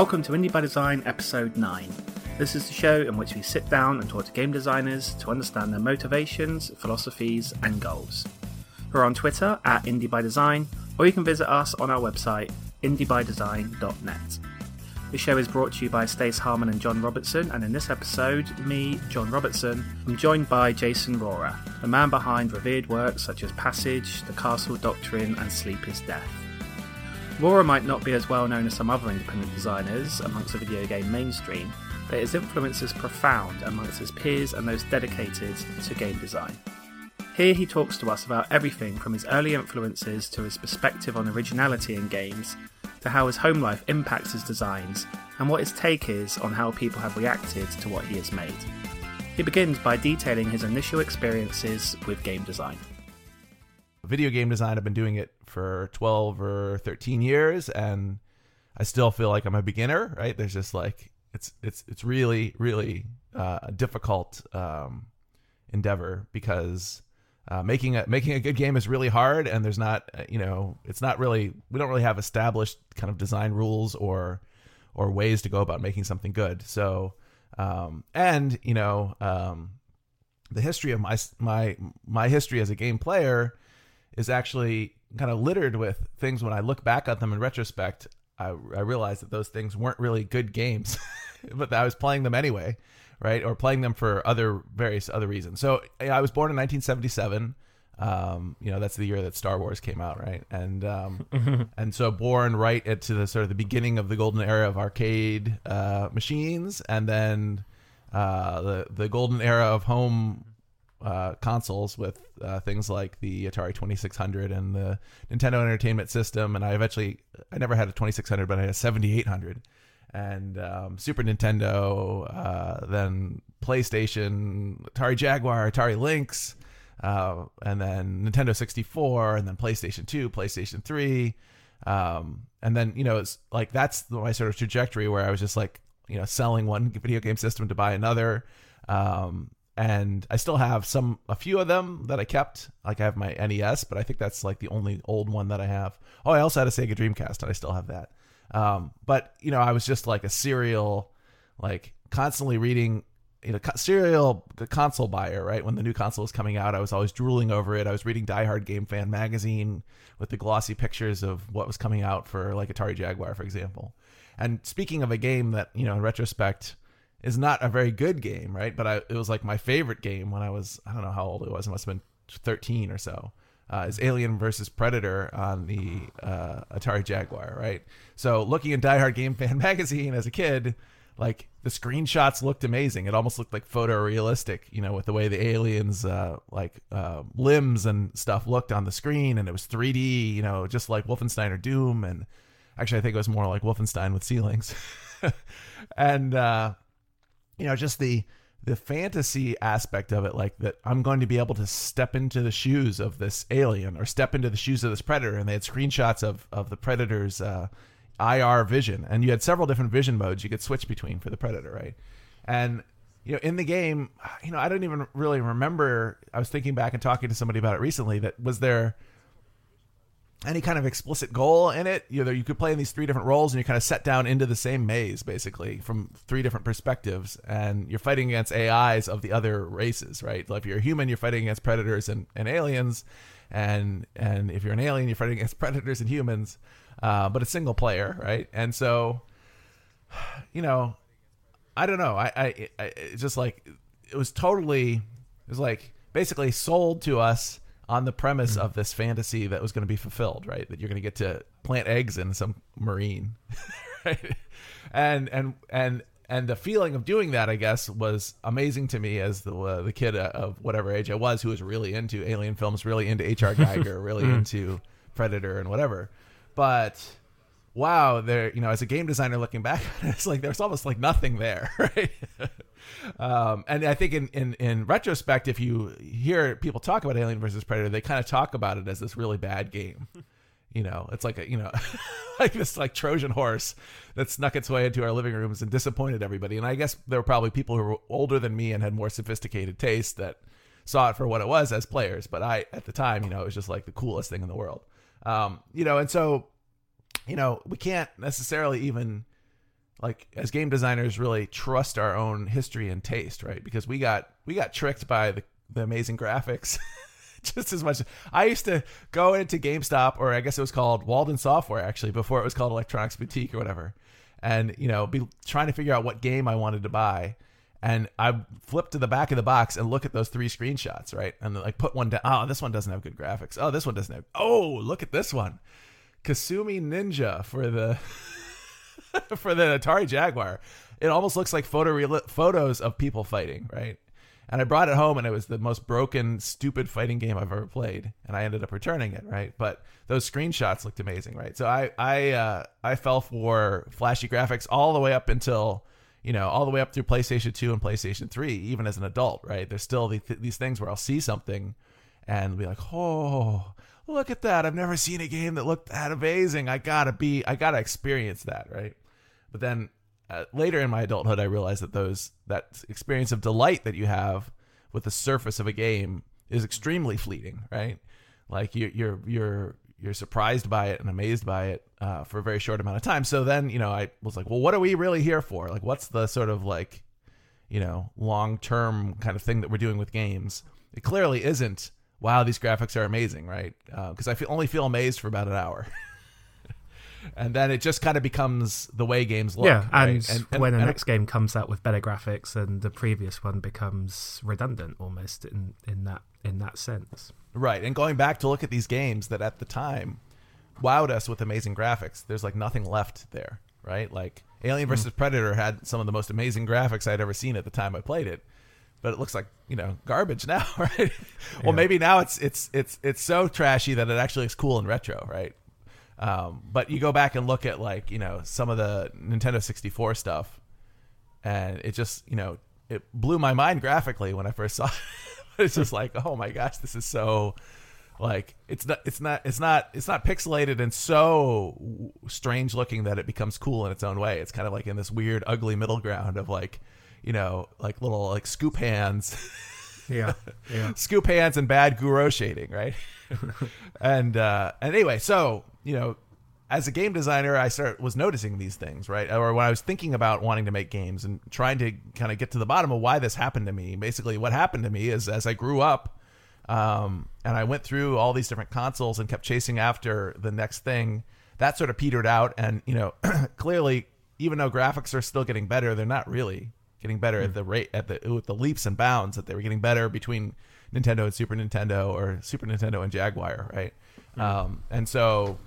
Welcome to Indie by Design episode 9. This is the show in which we sit down and talk to game designers to understand their motivations, philosophies, and goals. We're on Twitter at Indie by Design, or you can visit us on our website, indiebydesign.net. The show is brought to you by Stace Harman and John Robertson, and in this episode, me, John Robertson, I'm joined by Jason Rohrer, the man behind revered works such as Passage, The Castle Doctrine, and Sleep is Death. Rohrer might not be as well known as some other independent designers amongst the video game mainstream, but his influence is profound amongst his peers and those dedicated to game design. Here he talks to us about everything from his early influences to his perspective on originality in games to how his home life impacts his designs and what his take is on how people have reacted to what he has made. He begins by detailing his initial experiences with game design. Video game design, I've been doing it for 12 or 13 years and I still feel like I'm a beginner, right? There's just like it's it's it's really really uh, a difficult um, endeavor because uh, making a making a good game is really hard, and there's not uh, you know it's not really we don't really have established kind of design rules or or ways to go about making something good. So um, and you know um, the history of my my my history as a game player is actually kind of littered with things. When I look back at them in retrospect, I, I realized that those things weren't really good games, but I was playing them anyway right? Or playing them for other various other reasons. So I was born in 1977. Um, you know, that's the year that Star Wars came out, right? And um, and so born right into the sort of the beginning of the golden era of arcade uh, machines, and then uh, the the golden era of home uh, consoles with uh, things like the Atari 2600 and the Nintendo Entertainment System. And I eventually, I never had a 2600, but I had a 7800 and um, Super Nintendo, uh, then PlayStation, Atari Jaguar, Atari Lynx, uh, and then Nintendo 64, and then PlayStation 2, PlayStation 3. Um, and then, you know, it's like that's my sort of trajectory where I was just like, you know, selling one video game system to buy another. Um, and I still have some, a few of them that I kept. Like I have my NES, but I think that's like the only old one that I have. Oh, I also had a Sega Dreamcast, and I still have that. Um, but you know, I was just like a serial, like constantly reading, you know, serial console buyer. Right when the new console was coming out, I was always drooling over it. I was reading Die Hard Game Fan magazine with the glossy pictures of what was coming out for like Atari Jaguar, for example. And speaking of a game that you know, in retrospect, is not a very good game, right? But I, it was like my favorite game when I was I don't know how old it was. It must have been 13 or so uh, is Alien versus Predator on the uh, Atari Jaguar, right? So looking at Die Hard Game Fan magazine as a kid, like the screenshots looked amazing. It almost looked like photorealistic, you know, with the way the aliens uh, like uh, limbs and stuff looked on the screen, and it was 3D, you know, just like Wolfenstein or Doom. And actually, I think it was more like Wolfenstein with ceilings, and uh, you know, just the the fantasy aspect of it, like that I'm going to be able to step into the shoes of this alien or step into the shoes of this predator. And they had screenshots of, of the predator's uh, IR vision. And you had several different vision modes you could switch between for the predator, right? And, you know, in the game, you know, I don't even really remember. I was thinking back and talking to somebody about it recently that was there any kind of explicit goal in it. You know, you could play in these three different roles, and you're kind of set down into the same maze, basically, from three different perspectives, and you're fighting against AIs of the other races, right? Like if you're a human, you're fighting against predators and, and aliens, and and if you're an alien, you're fighting against predators and humans. Uh, but it's single player, right? And so, you know, I don't know. I, I, I just like it was totally, it was like basically sold to us on the premise mm-hmm. of this fantasy that was going to be fulfilled, right? That you're going to get to plant eggs in some marine, right? And and and and the feeling of doing that, I guess, was amazing to me as the uh, the kid of whatever age I was, who was really into alien films, really into H.R. Giger, really mm. into Predator and whatever. But wow, there, you know, as a game designer looking back, it's like there's almost like nothing there, right? um, and I think in, in in retrospect, if you hear people talk about Alien versus Predator, they kind of talk about it as this really bad game. You know, it's like a you know, like this like Trojan horse that snuck its way into our living rooms and disappointed everybody. And I guess there were probably people who were older than me and had more sophisticated taste that saw it for what it was as players. But I, at the time, you know, it was just like the coolest thing in the world. Um, you know, and so, you know, we can't necessarily even like as game designers really trust our own history and taste, right? Because we got we got tricked by the, the amazing graphics just as much. I used to go into GameStop or I guess it was called Walden Software actually before it was called Electronics Boutique or whatever. And you know, be trying to figure out what game I wanted to buy. And I flip to the back of the box and look at those three screenshots, right? And like put one down. Oh, this one doesn't have good graphics. Oh, this one doesn't have. Oh, look at this one, Kasumi Ninja for the for the Atari Jaguar. It almost looks like photo photos of people fighting, right? And I brought it home, and it was the most broken, stupid fighting game I've ever played. And I ended up returning it, right? But those screenshots looked amazing, right? So I I uh, I fell for flashy graphics all the way up until you know all the way up through PlayStation 2 and PlayStation 3, even as an adult, right? There's still the, these things where I'll see something and be like, oh, look at that! I've never seen a game that looked that amazing. I gotta be, I gotta experience that, right? But then uh, later in my adulthood, I realized that those that experience of delight that you have with the surface of a game is extremely fleeting, right? Like you're you're you're you're surprised by it and amazed by it uh, for a very short amount of time. So then, you know, I was like, well, what are we really here for? Like, what's the sort of like, you know, long term kind of thing that we're doing with games? It clearly isn't. Wow, these graphics are amazing, right? Because uh, I feel, only feel amazed for about an hour. and then it just kind of becomes the way games look. Yeah, and, right? and, and when the next game comes out with better graphics, and the previous one becomes redundant almost in in that in that sense. Right, and going back to look at these games that at the time wowed us with amazing graphics. There's like nothing left there, right? Like Alien mm. versus Predator had some of the most amazing graphics I'd ever seen at the time I played it but it looks like you know garbage now, right? well, yeah. maybe now it's it's it's it's so trashy that it actually looks cool and retro, right? Um, but you go back and look at like you know some of the Nintendo 64 stuff, and it just you know it blew my mind graphically when I first saw it. it's just like oh my gosh, this is so like it's not it's not it's not it's not pixelated and so strange looking that it becomes cool in its own way. It's kind of like in this weird ugly middle ground of like you know like little like scoop hands. yeah, yeah. scoop hands and bad Gouraud shading, right? and uh, and anyway, so you know, as a game designer, I start was noticing these things, right? Or when I was thinking about wanting to make games and trying to kind of get to the bottom of why this happened to me. Basically, what happened to me is as I grew up, um, and I went through all these different consoles and kept chasing after the next thing. That sort of petered out, and you know, clearly, even though graphics are still getting better, they're not really getting better mm. at the rate at the with the leaps and bounds that they were getting better between Nintendo and Super Nintendo or Super Nintendo and Jaguar, right? Mm. Um, and so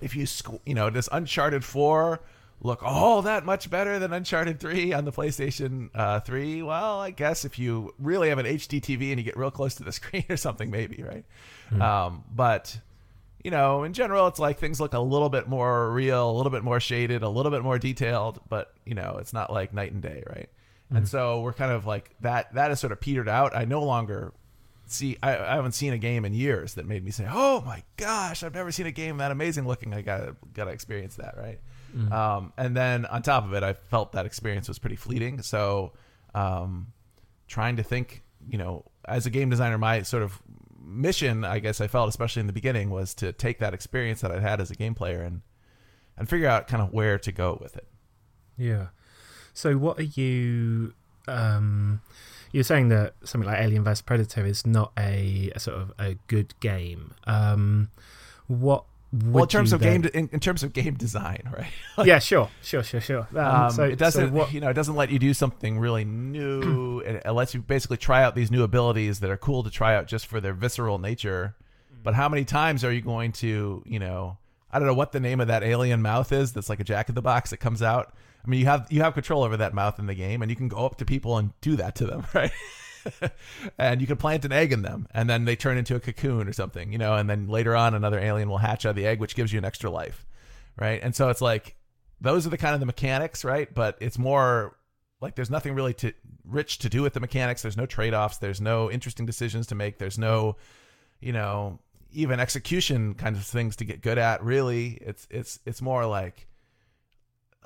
if you you know does Uncharted Four look all that much better than Uncharted Three on the PlayStation uh, Three? Well, I guess if you really have an HD TV and you get real close to the screen or something, maybe right. Mm. Um, but you know, in general, it's like things look a little bit more real, a little bit more shaded, a little bit more detailed, but you know, it's not like night and day, right? Mm. And so we're kind of like that. That is sort of petered out. I no longer see I, I, haven't seen a game in years that made me say oh my gosh i've never seen a game that amazing looking i gotta gotta experience that right mm-hmm. um, and then on top of it i felt that experience was pretty fleeting so um, trying to think you know as a game designer my sort of mission i guess i felt especially in the beginning was to take that experience that I'd had as a game player and and figure out kind of where to go with it yeah so what are you um you're saying that something like Alien vs Predator is not a, a sort of a good game. Um, what? well, in terms of then... game, in, in, terms of game design, right? like, yeah, sure, sure, sure, sure. Um, um, so it doesn't, so what... you know, it doesn't let you do something really new. it, it lets you basically try out these new abilities that are cool to try out just for their visceral nature. But how many times are you going to, you know, I don't know what the name of that alien mouth is. That's like a Jack in the Box that comes out. I mean, you have you have control over that mouth in the game, and you can go up to people and do that to them, right? and you can plant an egg in them, and then they turn into a cocoon or something, you know. And then later on, another alien will hatch out of the egg, which gives you an extra life, right? And so it's like those are the kind of the mechanics, right? But it's more like there's nothing really to rich to do with the mechanics. There's no trade offs. There's no interesting decisions to make. There's no, you know, even execution kind of things to get good at. Really, it's it's it's more like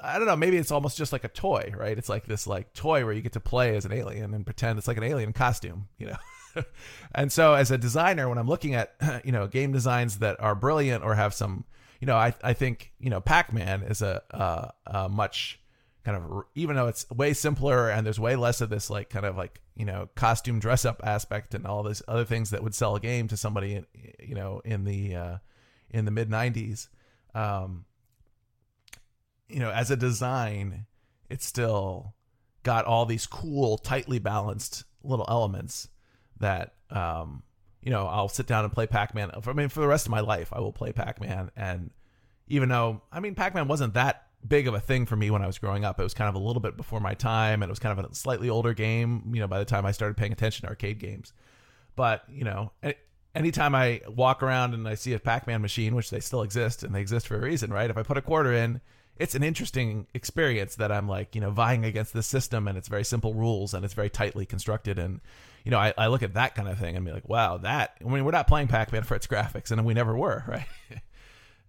I don't know, maybe it's almost just like a toy, right? It's like this like toy where you get to play as an alien and pretend it's like an alien costume, you know. and so as a designer when I'm looking at, you know, game designs that are brilliant or have some, you know, I I think, you know, Pac-Man is a a, a much kind of even though it's way simpler and there's way less of this like kind of like you know costume dress up aspect and all these other things that would sell a game to somebody you know in the uh, in the mid 90s um, you know as a design it's still got all these cool tightly balanced little elements that um, you know I'll sit down and play Pac-Man I mean for the rest of my life I will play Pac-Man and even though I mean Pac-Man wasn't that big of a thing for me when I was growing up. It was kind of a little bit before my time, and it was kind of a slightly older game. You know, by the time I started paying attention to arcade games, but you know, anytime I walk around and I see a Pac-Man machine, which they still exist and they exist for a reason, right? If I put a quarter in, it's an interesting experience that I'm like, you know, vying against the system, and it's very simple rules and it's very tightly constructed and. You know, I, I look at that kind of thing and be like, wow, that. I mean, we're not playing Pac-Man for its graphics, and we never were, right?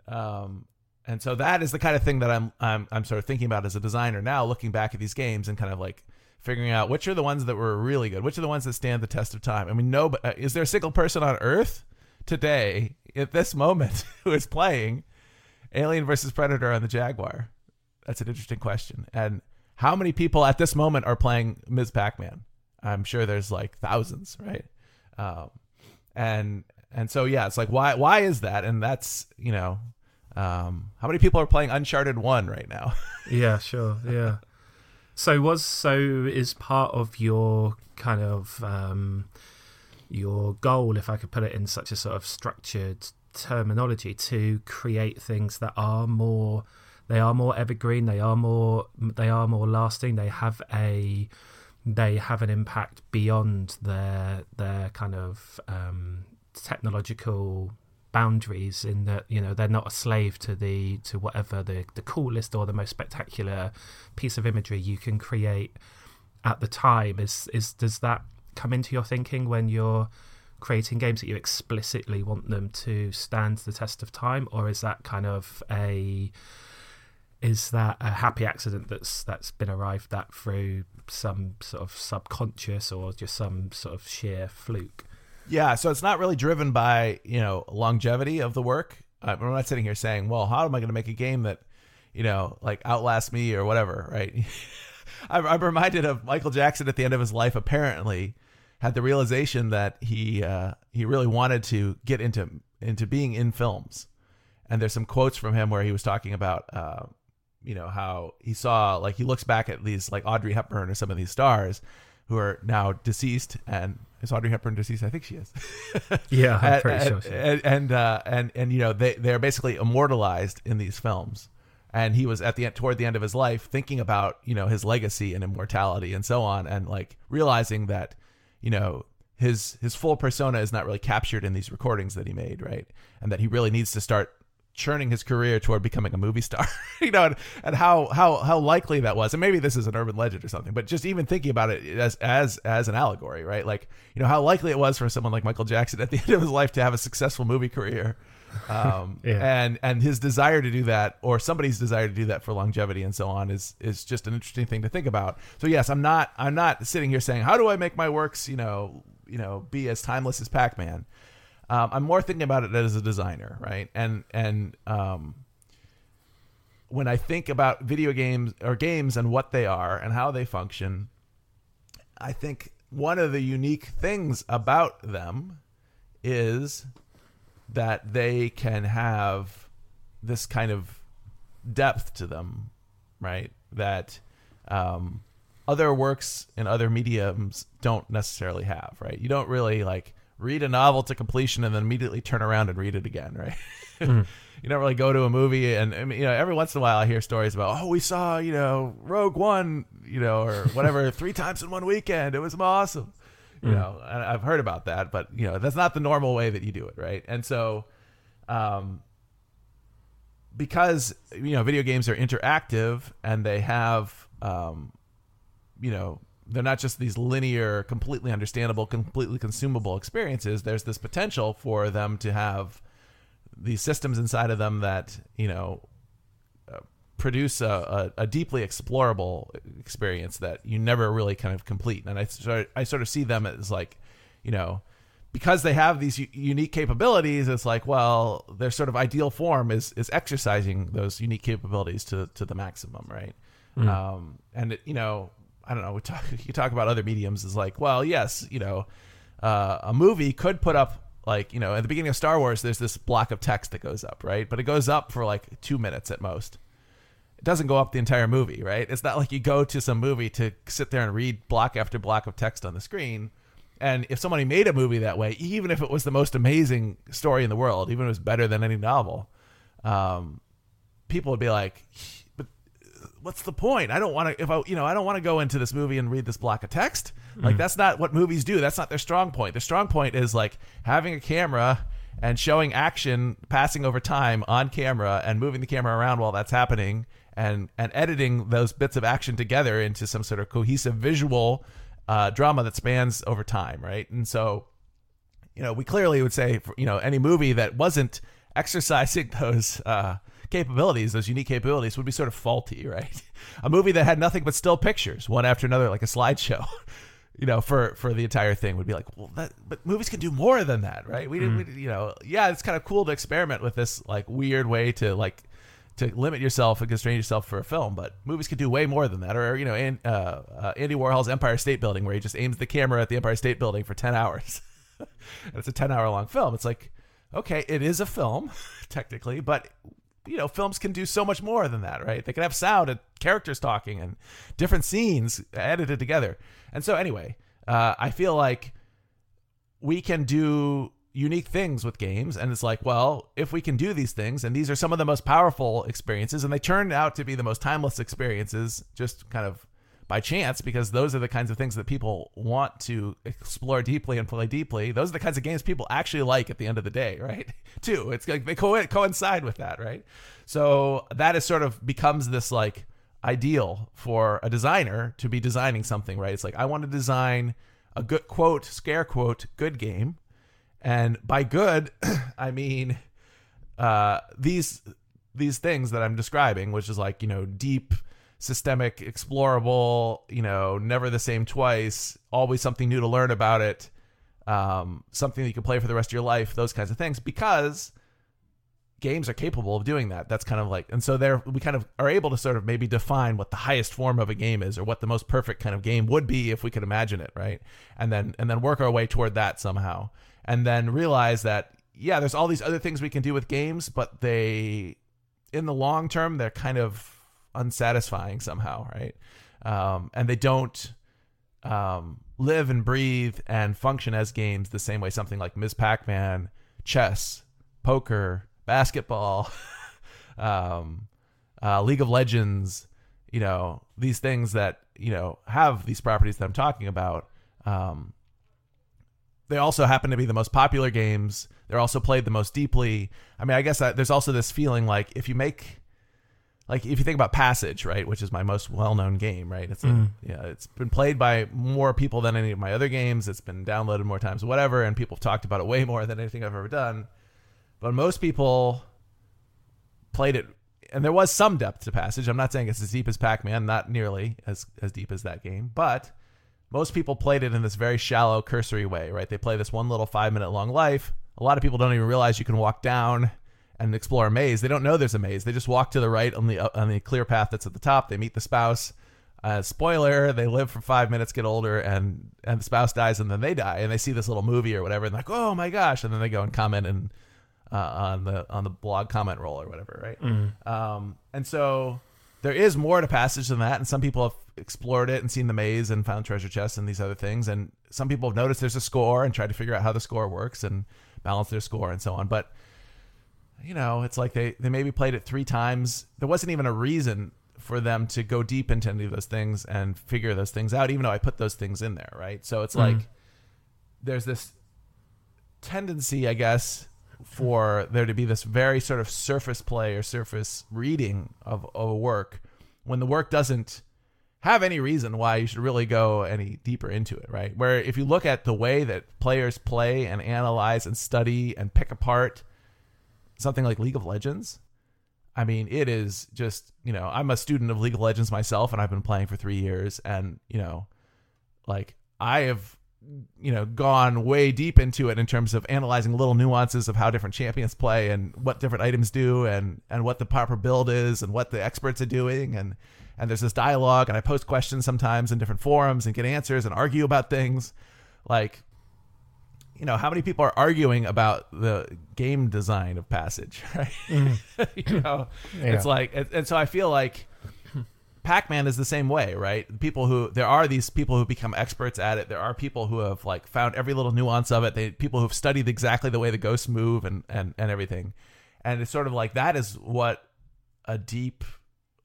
um, and so that is the kind of thing that I'm I'm I'm sort of thinking about as a designer now, looking back at these games and kind of like figuring out which are the ones that were really good, which are the ones that stand the test of time. I mean, no, but uh, is there a single person on Earth today at this moment who is playing Alien versus Predator on the Jaguar? That's an interesting question. And how many people at this moment are playing Ms. Pac-Man? I'm sure there's like thousands, right? Um, and and so yeah, it's like why why is that? And that's you know um, how many people are playing Uncharted One right now? yeah, sure. Yeah. So was so is part of your kind of um, your goal, if I could put it in such a sort of structured terminology, to create things that are more they are more evergreen, they are more they are more lasting, they have a they have an impact beyond their their kind of um, technological boundaries in that you know they're not a slave to the to whatever the the coolest or the most spectacular piece of imagery you can create at the time. Is is does that come into your thinking when you're creating games that you explicitly want them to stand the test of time or is that kind of a is that a happy accident that's that's been arrived at through some sort of subconscious or just some sort of sheer fluke yeah, so it's not really driven by you know longevity of the work. I'm not sitting here saying, well, how am I going to make a game that you know like outlasts me or whatever, right? I'm reminded of Michael Jackson at the end of his life. Apparently, had the realization that he uh, he really wanted to get into into being in films, and there's some quotes from him where he was talking about. Uh, you know how he saw like he looks back at these like Audrey Hepburn or some of these stars who are now deceased and is Audrey Hepburn deceased? I think she is. yeah, I'm and, pretty and, sure. And and, uh, and and you know they they're basically immortalized in these films. And he was at the end, toward the end of his life thinking about you know his legacy and immortality and so on, and like realizing that you know his his full persona is not really captured in these recordings that he made, right? And that he really needs to start churning his career toward becoming a movie star you know and, and how how how likely that was and maybe this is an urban legend or something but just even thinking about it as as as an allegory right like you know how likely it was for someone like michael jackson at the end of his life to have a successful movie career um yeah. and and his desire to do that or somebody's desire to do that for longevity and so on is is just an interesting thing to think about so yes i'm not i'm not sitting here saying how do i make my works you know you know be as timeless as pac-man um, I'm more thinking about it as a designer, right? And and um, when I think about video games or games and what they are and how they function, I think one of the unique things about them is that they can have this kind of depth to them, right? That um, other works in other mediums don't necessarily have, right? You don't really like read a novel to completion and then immediately turn around and read it again, right? Mm. you don't really go to a movie and I mean, you know every once in a while I hear stories about oh we saw you know Rogue One you know or whatever three times in one weekend it was awesome you mm. know I've heard about that but you know that's not the normal way that you do it right and so um because you know video games are interactive and they have um you know they're not just these linear, completely understandable, completely consumable experiences. There's this potential for them to have these systems inside of them that you know produce a, a, a, deeply explorable experience that you never really kind of complete. And I sort of, I sort of see them as like, you know, because they have these u- unique capabilities. It's like, well, their sort of ideal form is is exercising those unique capabilities to to the maximum, right? Um, and it, you know, I don't know. We talk, you talk about other mediums is like, well, yes, you know, uh, a movie could put up like you know at the beginning of Star Wars, there's this block of text that goes up, right? But it goes up for like two minutes at most. It doesn't go up the entire movie, right? It's not like you go to some movie to sit there and read block after block of text on the screen. And if somebody made a movie that way, even if it was the most amazing story in the world, even if it was better than any novel, um, people would be like, "But what's the point? I don't want to. If I, you know, I don't want to go into this movie and read this block of text. Like that's not what movies do. That's not their strong point. Their strong point is like having a camera and showing action passing over time on camera and moving the camera around while that's happening and and editing those bits of action together into some sort of cohesive visual uh, drama that spans over time, right? And so you know, we clearly would say, for, you know, any movie that wasn't exercising those uh, capabilities, those unique capabilities, would be sort of faulty, right? A movie that had nothing but still pictures, one after another, like a slideshow, you know, for for the entire thing, would be like, well, that, but movies can do more than that, right? We didn't, we, you know, yeah, it's kind of cool to experiment with this like weird way to like to limit yourself and constrain yourself for a film, but movies could do way more than that. Or you know, and, uh, uh, Andy Warhol's Empire State Building, where he just aims the camera at the Empire State Building for ten hours. and it's a 10 hour long film. It's like, okay, it is a film, technically, but you know, films can do so much more than that, right? They can have sound and characters talking and different scenes edited together. And so, anyway, uh, I feel like we can do unique things with games. And it's like, well, if we can do these things, and these are some of the most powerful experiences, and they turn out to be the most timeless experiences, just kind of by chance because those are the kinds of things that people want to explore deeply and play deeply. Those are the kinds of games people actually like at the end of the day, right? Too. It's like they co- coincide with that, right? So that is sort of becomes this like ideal for a designer to be designing something, right? It's like I want to design a good quote, scare quote, good game. And by good, I mean uh, these these things that I'm describing, which is like, you know, deep systemic, explorable, you know, never the same twice, always something new to learn about it, um, something that you can play for the rest of your life, those kinds of things, because games are capable of doing that. That's kind of like, and so there we kind of are able to sort of maybe define what the highest form of a game is, or what the most perfect kind of game would be if we could imagine it, right? And then and then work our way toward that somehow, and then realize that yeah, there's all these other things we can do with games, but they, in the long term, they're kind of unsatisfying somehow, right? Um, and they don't um, live and breathe and function as games the same way something like Ms. Pac-Man, chess, poker, basketball, um, uh, League of Legends, you know, these things that you know have these properties that I'm talking about. Um, they also happen to be the most popular games. They're also played the most deeply. I mean, I guess there's also this feeling like if you make like if you think about Passage, right, which is my most well-known game, right? It's a, Mm. yeah, it's been played by more people than any of my other games. It's been downloaded more times, whatever, and people have talked about it way more than anything I've ever done. But most people played it, and there was some depth to Passage. I'm not saying it's as deep as Pac-Man, not nearly as as deep as that game, but most people played it in this very shallow, cursory way, right? They play this one little five-minute long life. A lot of people don't even realize you can walk down and explore a maze. They don't know there's a maze. They just walk to the right on the on the clear path that's at the top. They meet the spouse. Uh, spoiler: They live for five minutes, get older, and and the spouse dies, and then they die, and they see this little movie or whatever, and they're like, oh my gosh, and then they go and comment and uh, on the on the blog comment roll or whatever, right? Um, and so there is more to passage than that, and some people have explored it and seen the maze and found treasure chests and these other things, and some people have noticed there's a score and tried to figure out how the score works and balance their score and so on, but you know, it's like they, they maybe played it three times. There wasn't even a reason for them to go deep into any of those things and figure those things out, even though I put those things in there, right? So it's mm-hmm. like there's this tendency, I guess, for there to be this very sort of surface play or surface reading of, of a work when the work doesn't have any reason why you should really go any deeper into it, right? Where if you look at the way that players play and analyze and study and pick apart something like League of Legends, I mean, it is just, you know, I'm a student of League of Legends myself and I've been playing for three years. And, you know, like I have, you know, gone way deep into it in terms of analyzing little nuances of how different champions play and what different items do and, and what the proper build is and what the experts are doing. And, and there's this dialogue, and I post questions sometimes in different forums and get answers and argue about things. Like, you know, how many people are arguing about the game design of Passage, right? Mm. you know, Yeah. it's like, and, and so I feel like Pac-Man is the same way, right? People who there are these people who become experts at it. There are people who have like found every little nuance of it. They people who've studied exactly the way the ghosts move and and and everything. And it's sort of like that is what a deep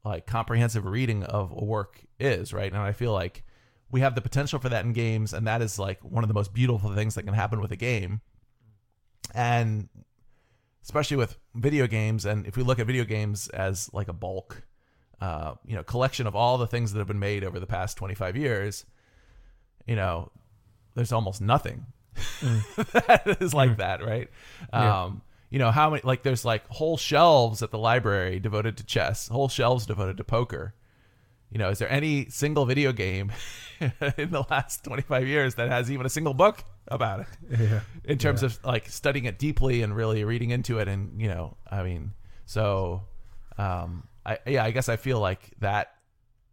like comprehensive reading of a work is, right? And I feel like we have the potential for that in games and that is like one of the most beautiful things that can happen with a game. And especially with video games and if we look at video games as like a bulk uh, you know, collection of all the things that have been made over the past 25 years, you know, there's almost nothing that is like that, right? Yeah. Um, you know, how many, like, there's like whole shelves at the library devoted to chess, whole shelves devoted to poker. You know, is there any single video game in the last 25 years that has even a single book about it? Yeah. in terms of like studying it deeply and really reading into it and you know i mean so um i yeah i guess i feel like that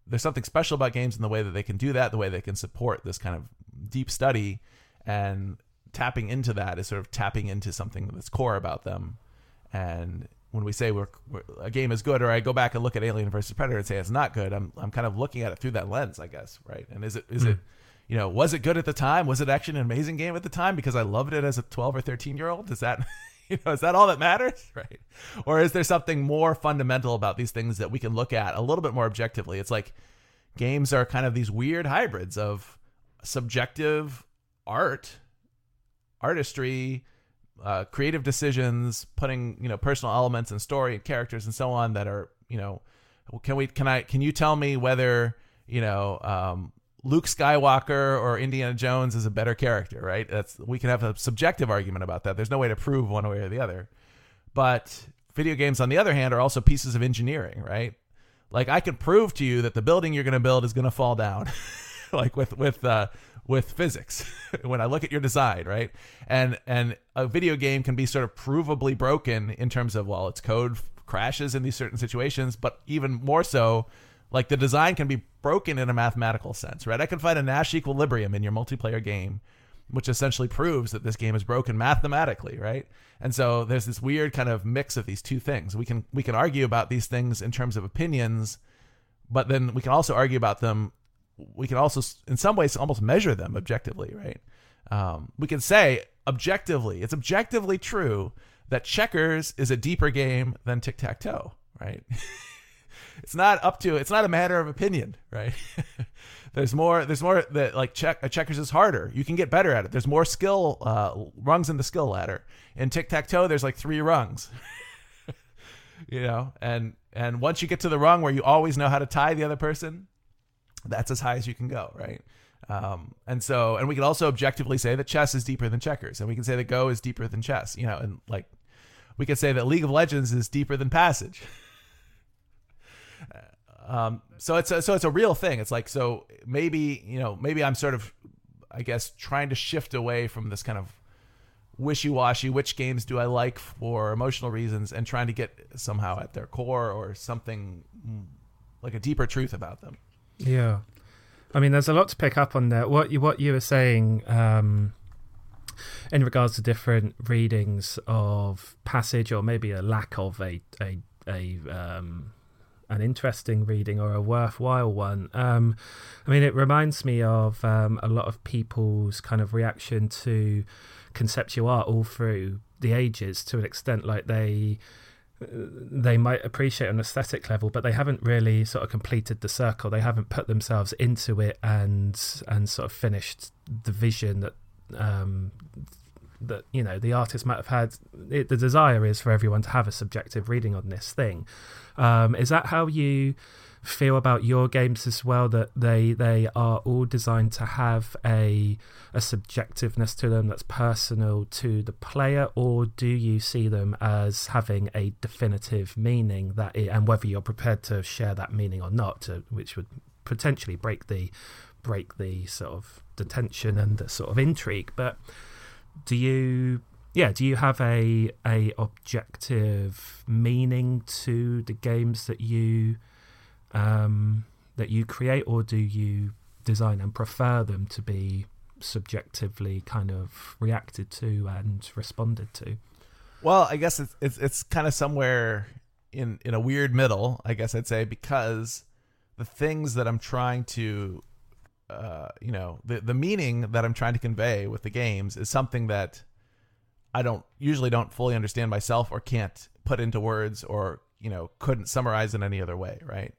there's something special about games in the way that they can do that the way they can support this kind of deep study and tapping into that is sort of tapping into something that's core about them. And when we say we're, we're a game is good or i go back and look at alien versus predator and say it's not good i'm, I'm kind of looking at it through that lens i guess right? And is it is hmm. it you know was it good at the time? Was it actually an amazing game at the time? Because i loved it as a 12 or 13 year old is that you know is that all that matters? Right. Or is there something more fundamental about these things that we can look at a little bit more objectively? It's like games are kind of these weird hybrids of subjective art artistry uh, creative decisions putting you know personal elements and story and characters and so on that are you know can we can i can you tell me whether you know um, luke skywalker or indiana jones is a better character right? That's we can have a subjective argument about that. There's no way to prove one way or the other. But video games on the other hand are also pieces of engineering right? Like i can prove to you that the building you're going to build is going to fall down like with with uh with physics when i look at your design right and and a video game can be sort of provably broken in terms of well its code crashes in these certain situations but even more so like the design can be broken in a mathematical sense right i can find a nash equilibrium in your multiplayer game which essentially proves that this game is broken mathematically, right? And so there's this weird kind of mix of these two things. We can we can argue about these things in terms of opinions, but then we can also argue about them. We can also, in some ways, almost measure them objectively, right? Um, we can say objectively, it's objectively true that checkers is a deeper game than tic tac toe, right? it's not up to it's not a matter of opinion, right? there's more there's more that like check checkers is harder. You can get better at it. There's more skill uh, rungs in the skill ladder. In tic tac toe, there's like three rungs. you know, and and once you get to the rung where you always know how to tie the other person, that's as high as you can go, right? Um, and so, and we can also objectively say that chess is deeper than checkers, and we can say that Go is deeper than chess, you know, and like we could say that League of Legends is deeper than Passage. Um, so it's a, so it's a real thing. It's like so maybe you know maybe I'm sort of I guess trying to shift away from this kind of wishy-washy which games do I like for emotional reasons and trying to get somehow at their core or something mm, like a deeper truth about them. Yeah, I mean, there's a lot to pick up on there. What you what you were saying um, in regards to different readings of passage, or maybe a lack of a a a um, an interesting reading or a worthwhile one. Um, I mean, it reminds me of um, a lot of people's kind of reaction to conceptual art all through the ages to an extent, like they they might appreciate on an aesthetic level, but they haven't really sort of completed the circle. They haven't put themselves into it and and sort of finished the vision that um, that you know the artist might have had. It, the desire is for everyone to have a subjective reading on this thing. Um, is that how you feel about your games as well? That they they are all designed to have a a subjectiveness to them that's personal to the player, or do you see them as having a definitive meaning that, it, and whether you're prepared to share that meaning or not, to, which would potentially break the break the sort of detention and the sort of intrigue, but do you yeah do you have a a objective meaning to the games that you um, that you create, or do you design and prefer them to be subjectively kind of reacted to and responded to? Well, I guess it's it's, it's kind of somewhere in in a weird middle. I guess I'd say because the things that I'm trying to, uh, you know, the the meaning that I'm trying to convey with the games is something that I don't usually don't fully understand myself or can't put into words or you know couldn't summarize in any other way, right?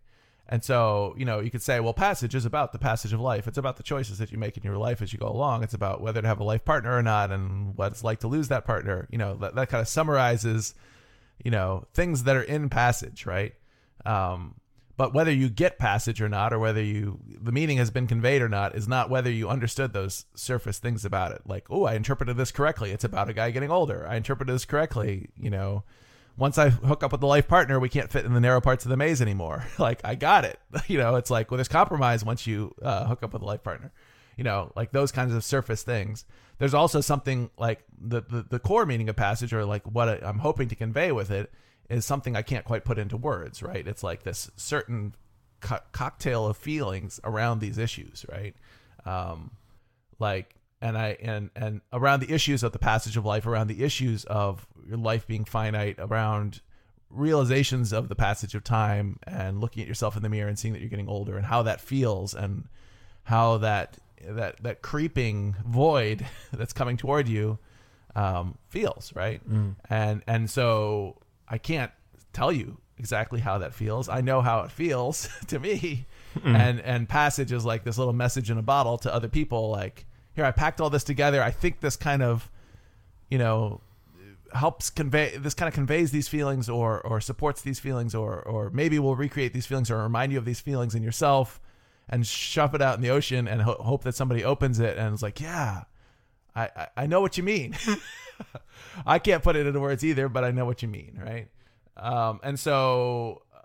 And so, you know, you could say, well, passage is about the passage of life. It's about the choices that you make in your life as you go along. It's about whether to have a life partner or not and what it's like to lose that partner. You know, that, that kind of summarizes, you know, things that are in passage, right? Um, but whether you get passage or not, or whether you the meaning has been conveyed or not, is not whether you understood those surface things about it. Like, oh, I interpreted this correctly. It's about a guy getting older. I interpreted this correctly. You know, once I hook up with the life partner, we can't fit in the narrow parts of the maze anymore. like I got it. You know, it's like well, there's compromise once you uh, hook up with a life partner. You know, like those kinds of surface things. There's also something like the the, the core meaning of passage, or like what I'm hoping to convey with it, is something I can't quite put into words. Right? It's like this certain co- cocktail of feelings around these issues. Right? Um, like and I and and around the issues of the passage of life, around the issues of your life being finite, around realizations of the passage of time, and looking at yourself in the mirror and seeing that you're getting older, and how that feels, and how that that that creeping void that's coming toward you um, feels, right? Mm. And and so I can't tell you exactly how that feels. I know how it feels to me, Mm. and and passage is like this little message in a bottle to other people, like here I packed all this together. I think this kind of, you know, helps convey this kind of conveys these feelings or or supports these feelings or or maybe will recreate these feelings or remind you of these feelings in yourself and shove it out in the ocean and ho- hope that somebody opens it and is like yeah I, I I know what you mean. I can't put it into words either but I know what you mean right? Um and so uh,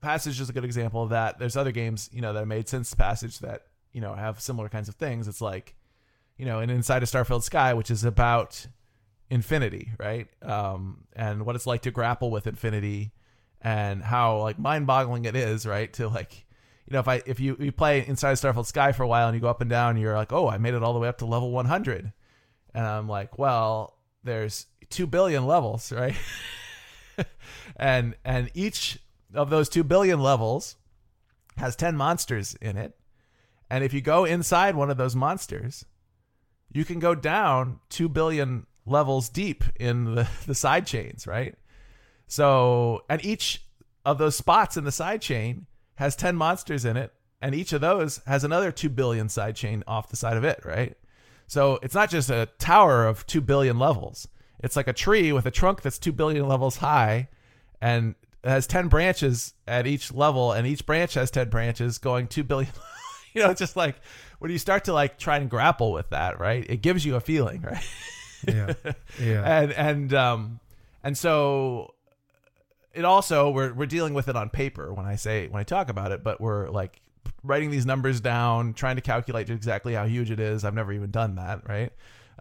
passage is a good example of that. There's other games you know that are made since passage that you know have similar kinds of things. It's like you know, and inside a Star-filled Sky, which is about infinity, right? Um, and what it's like to grapple with infinity, and how like mind-boggling it is, right? To like, you know, if I if you you play inside Star-filled Sky for a while and you go up and down, you're like, oh, I made it all the way up to level 100, and I'm like, well, there's two billion levels, right? and and each of those two billion levels has 10 monsters in it. And if you go inside one of those monsters, you can go down 2 billion levels deep in the, the side chains, right? So, and each of those spots in the side chain has 10 monsters in it, and each of those has another 2 billion side chain off the side of it, right? So, it's not just a tower of 2 billion levels. It's like a tree with a trunk that's 2 billion levels high and has 10 branches at each level and each branch has 10 branches going 2 billion you know, just like when you start to like try and grapple with that, right? It gives you a feeling, right? Yeah, yeah. and and um and so it also we're we're dealing with it on paper when I say when I talk about it, but we're like writing these numbers down, trying to calculate exactly how huge it is. I've never even done that, right?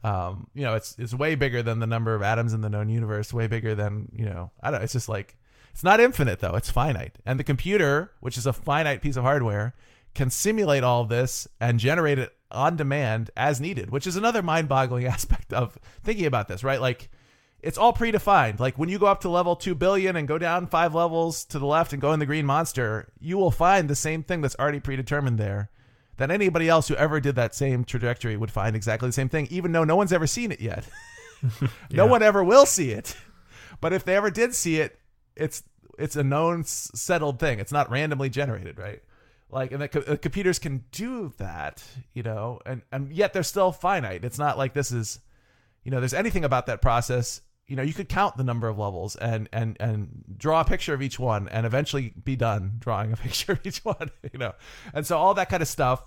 Um, you know, it's it's way bigger than the number of atoms in the known universe, way bigger than, you know, I don't it's just like it's not infinite though, it's finite. And the computer, which is a finite piece of hardware, can simulate all this and generate it on demand as needed, which is another mind-boggling aspect of thinking about this, right? Like it's all predefined. Like when you go up to level 2 billion and go down 5 levels to the left and go in the green monster, you will find the same thing that's already predetermined there. That anybody else who ever did that same trajectory would find exactly the same thing, even though no one's ever seen it yet. no one ever will see it. But if they ever did see it, it's it's a known settled thing. It's not randomly generated, right? Like, and the, co- the computers can do that, you know, and and yet they're still finite. It's not like this is, you know, there's anything about that process. You know, you could count the number of levels and and and draw a picture of each one, and eventually be done drawing a picture of each one. You know, and so all that kind of stuff,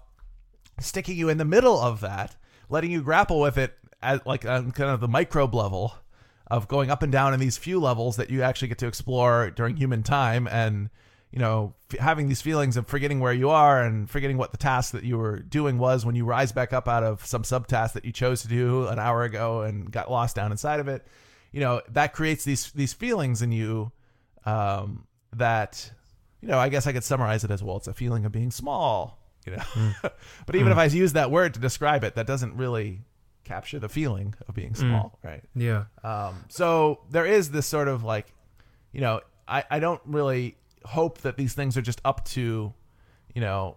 sticking you in the middle of that, letting you grapple with it at like on kind of the microbe level of going up and down in these few levels that you actually get to explore during human time and you know f- having these feelings of forgetting where you are and forgetting what the task that you were doing was when you rise back up out of some subtask that you chose to do an hour ago and got lost down inside of it you know that creates these these feelings in you um, that you know, I guess I could summarize it as well. It's a feeling of being small, you know. but even if I use that word to describe it, that doesn't really capture the feeling of being small, right? Yeah. Um, so there is this sort of like, you know, I, I don't really hope that these things are just up to, you know,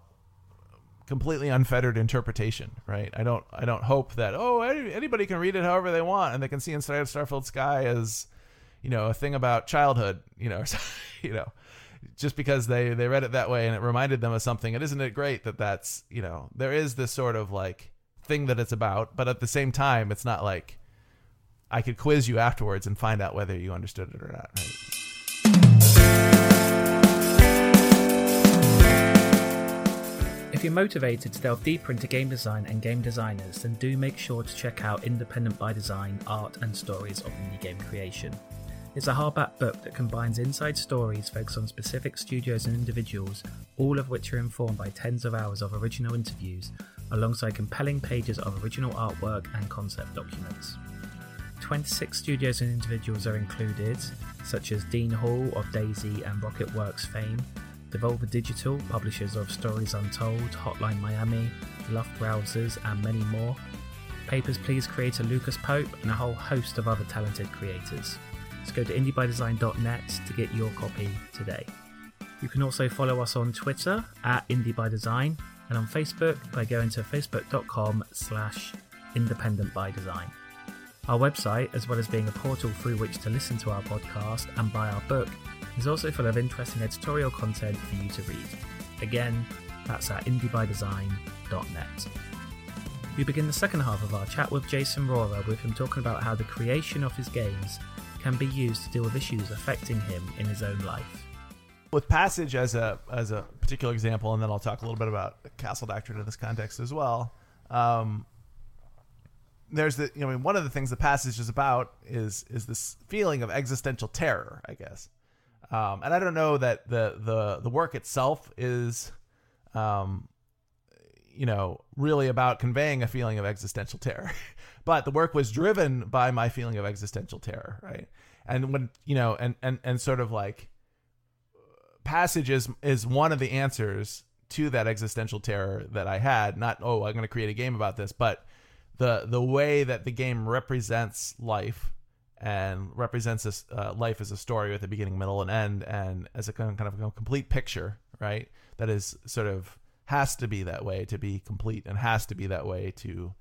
completely unfettered interpretation, right? I don't I don't hope that oh any, anybody can read it however they want and they can see inside of Star-filled Sky as, you know, a thing about childhood, you know, you know, just because they they read it that way and it reminded them of something. And isn't it great that that's you know there is this sort of like thing that it's about, but at the same time, it's not like I could quiz you afterwards and find out whether you understood it or not. Right? If you're motivated to delve deeper into game design and game designers, then do make sure to check out Independent by Design Art and Stories of Indie Game Creation. It's a hardback book that combines inside stories focused on specific studios and individuals, all of which are informed by tens of hours of original interviews, alongside compelling pages of original artwork and concept documents. 26 studios and individuals are included, such as Dean Hall of DayZ and Rocketwerkz fame, Devolver Digital, publishers of Stories Untold, Hotline Miami, Luftrausers, and many more, Papers, Please creator Lucas Pope, and a whole host of other talented creators. So go to indiebydesign.net to get your copy today. You can also follow us on Twitter at indiebydesign and on Facebook by going to facebook.com slash independentbydesign. Our website, as well as being a portal through which to listen to our podcast and buy our book, is also full of interesting editorial content for you to read. Again, that's at indiebydesign.net. We begin the second half of our chat with Jason Rohrer, with him talking about how the creation of his games can be used to deal with issues affecting him in his own life. With passage as a as a particular example, and then I'll talk a little bit about Castle Doctrine in this context as well. Um, there's the you know I mean, one of the things the passage is about is is this feeling of existential terror, I guess. Um, and I don't know that the the the work itself is, um, you know, really about conveying a feeling of existential terror, but the work was driven by my feeling of existential terror, right? And when you know, and and and sort of like, passage is is one of the answers to that existential terror that I had. Not oh, I'm going to create a game about this, but the the way that the game represents life and represents this uh, life as a story with a beginning, middle, and end, and as a kind of a complete picture, right? That is sort of has to be that way to be complete, and has to be that way to,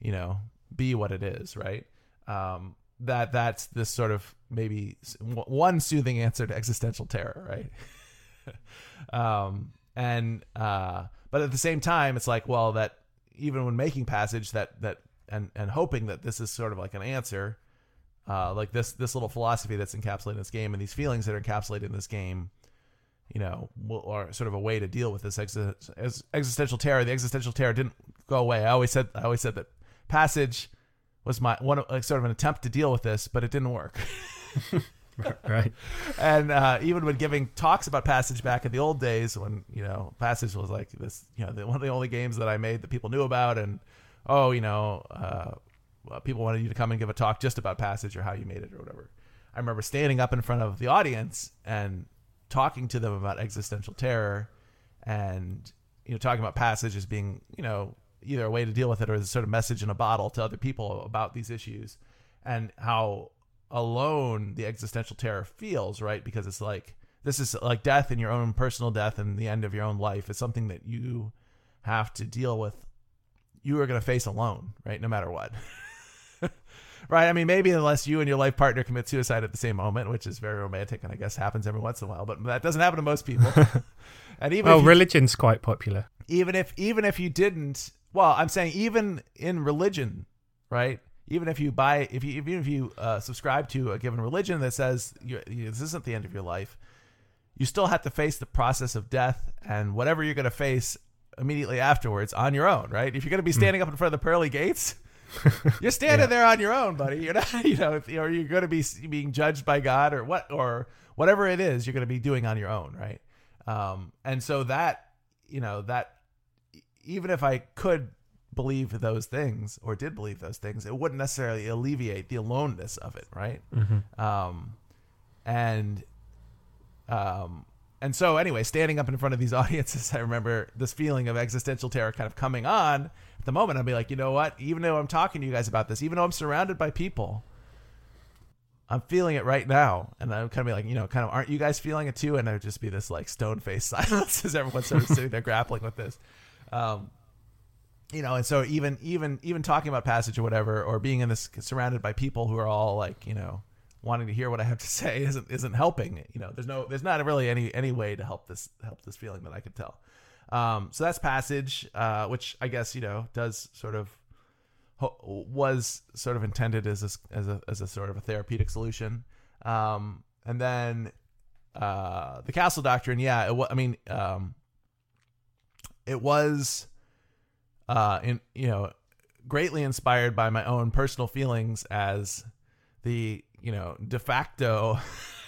you know, be what it is, right? Um, that that's this sort of maybe one soothing answer to existential terror, right? um, and uh, but at the same time, it's like, well, that even when making passage, that that and and hoping that this is sort of like an answer uh, like this this little philosophy that's encapsulated in this game and these feelings that are encapsulated in this game you know will, are sort of a way to deal with this ex- existential terror. The existential terror didn't go away. I always said i always said that passage was my one like sort of an attempt to deal with this but it didn't work. Right. And uh, even when giving talks about passage back in the old days when you know passage was like this you know the, one of the only games that i made that people knew about and oh you know uh, uh, people wanted you to come and give a talk just about passage or how you made it or whatever. I remember standing up in front of the audience and talking to them about existential terror and you know talking about passage as being you know either a way to deal with it or as a sort of message in a bottle to other people about these issues and how alone the existential terror feels right? Because it's like this is like death and your own personal death and the end of your own life is something that you have to deal with. You are going to face alone right? No matter what right? I mean, maybe unless you and your life partner commit suicide at the same moment, which is very romantic and I guess happens every once in a while, but that doesn't happen to most people. and even well, you, religion's quite popular. Even if even if you didn't, well, I'm saying even in religion, right? Even if you buy, if you even if you uh, subscribe to a given religion that says you, this isn't the end of your life, you still have to face the process of death and whatever you're going to face immediately afterwards on your own, right? If you're going to be hmm. standing up in front of the pearly gates you're standing yeah. there on your own, buddy. You're not, you know, or you're going to be being judged by God or what, or whatever it is you're going to be doing on your own, right? Um, and so that, you know, that even if I could believe those things or did believe those things, it wouldn't necessarily alleviate the aloneness of it, right? Mm-hmm. Um, and um, and so anyway, standing up in front of these audiences, I remember this feeling of existential terror kind of coming on. At the moment, I'd be like, you know what? Even though I'm talking to you guys about this, even though I'm surrounded by people, I'm feeling it right now. And I'm kind of be like, you know, kind of, aren't you guys feeling it too? And there'd just be this like stone face silence as everyone's sort of sitting there grappling with this. Um, you know, and so even even even talking about passage or whatever, or being in this surrounded by people who are all like, you know, wanting to hear what I have to say isn't isn't helping. You know, there's no there's not really any any way to help this help this feeling that I could tell. Um, so that's passage, uh, which I guess you know does sort of was sort of intended as a, as a as a sort of a therapeutic solution. Um, and then uh, the castle doctrine, yeah, it, I mean, um, it was uh, in you know greatly inspired by my own personal feelings as the you know de facto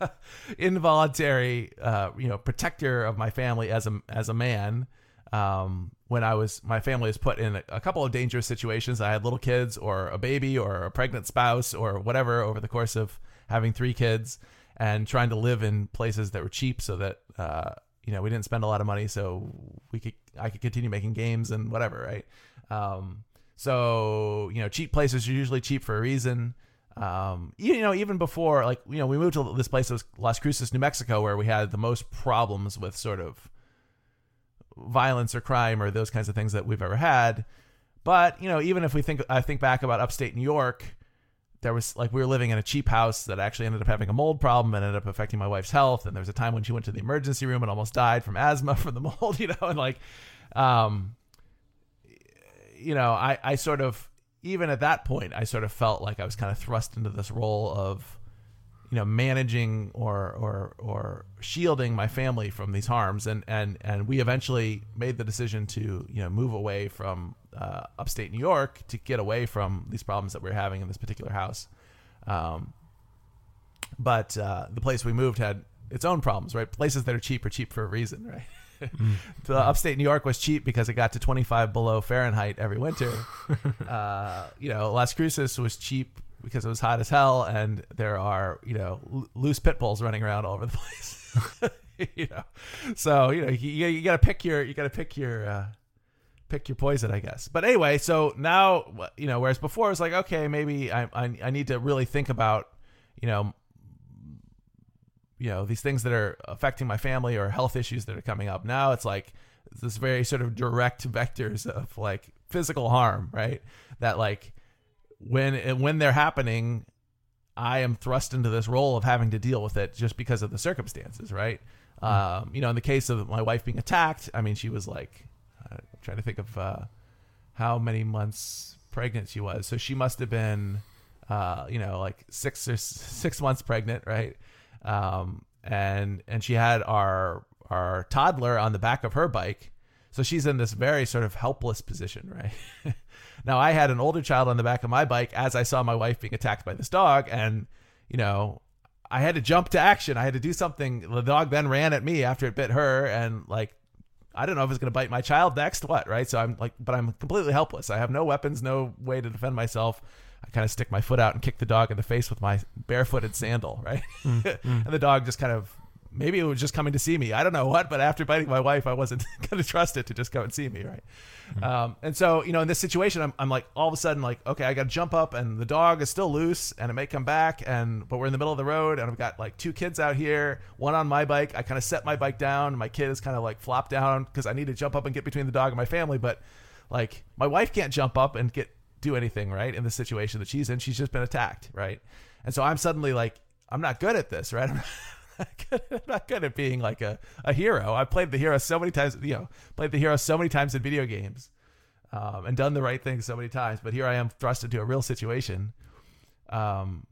involuntary uh, you know protector of my family as a as a man um, when I was my family was put in a, a, couple of dangerous situations. I had little kids or a baby or a pregnant spouse or whatever over the course of having three kids and trying to live in places that were cheap so that uh, you know we didn't spend a lot of money so we could I could continue making games and whatever right. Um, so you know cheap places are usually cheap for a reason. Um, you know, even before, like, you know, we moved to this place, Las Cruces, New Mexico, where we had the most problems with sort of violence or crime or those kinds of things that we've ever had. But, you know, even if we think, I think back about upstate New York, there was like we were living in a cheap house that actually ended up having a mold problem and ended up affecting my wife's health. And there was a time when she went to the emergency room and almost died from asthma from the mold, you know, and like, um, you know, I, I sort of, even at that point, I sort of felt like I was kind of thrust into this role of, you know, managing or or or shielding my family from these harms, and and and we eventually made the decision to you know move away from uh, upstate New York to get away from these problems that we are having in this particular house. Um, but uh, the place we moved had its own problems, right? Places that are cheap are cheap for a reason, right? The upstate New York was cheap because it got to 25 below Fahrenheit every winter. uh, you know, Las Cruces was cheap because it was hot as hell, and there are you know loose pit bulls running around all over the place. you know, so you know you, you got to pick your you got to pick your uh, pick your poison, I guess. But anyway, so now you know, whereas before it was like, okay, maybe I I, I need to really think about you know you know these things that are affecting my family or health issues that are coming up now it's like this very sort of direct vectors of like physical harm right? That like when when they're happening i am thrust into this role of having to deal with it just because of the circumstances right? Mm-hmm. um, you know in the case of my wife being attacked i mean she was like i'm trying to think of uh, how many months pregnant she was. So she must have been uh, you know like six or six months pregnant right um, and and she had our our toddler on the back of her bike, so she's in this very sort of helpless position, right? now I had an older child on the back of my bike as I saw my wife being attacked by this dog, and you know I had to jump to action. I had to do something. The dog then ran at me after it bit her, and like I don't know if it's going to bite my child next. What, right? So I'm like, but I'm completely helpless. I have no weapons, no way to defend myself. I kind of stick my foot out and kick the dog in the face with my barefooted sandal, right? Mm, mm. and the dog just kind of maybe it was just coming to see me. I don't know what, but after biting my wife, I wasn't going to trust it to just come and see me, right? Mm-hmm. Um, and so, you know, in this situation, I'm, I'm like all of a sudden like, okay, I got to jump up, and the dog is still loose, and it may come back, and but we're in the middle of the road, and I've got like two kids out here, one on my bike. I kind of set my bike down, my kid is kind of like flopped down because I need to jump up and get between the dog and my family, but like my wife can't jump up and get do anything right in the situation that she's in. She's just been attacked, right? And so I'm suddenly like, I'm not good at this, right? I'm not good at being like a, a hero. I've played the hero so many times, you know, played the hero so many times in video games um, and done the right thing so many times. But here I am thrust into a real situation. Um,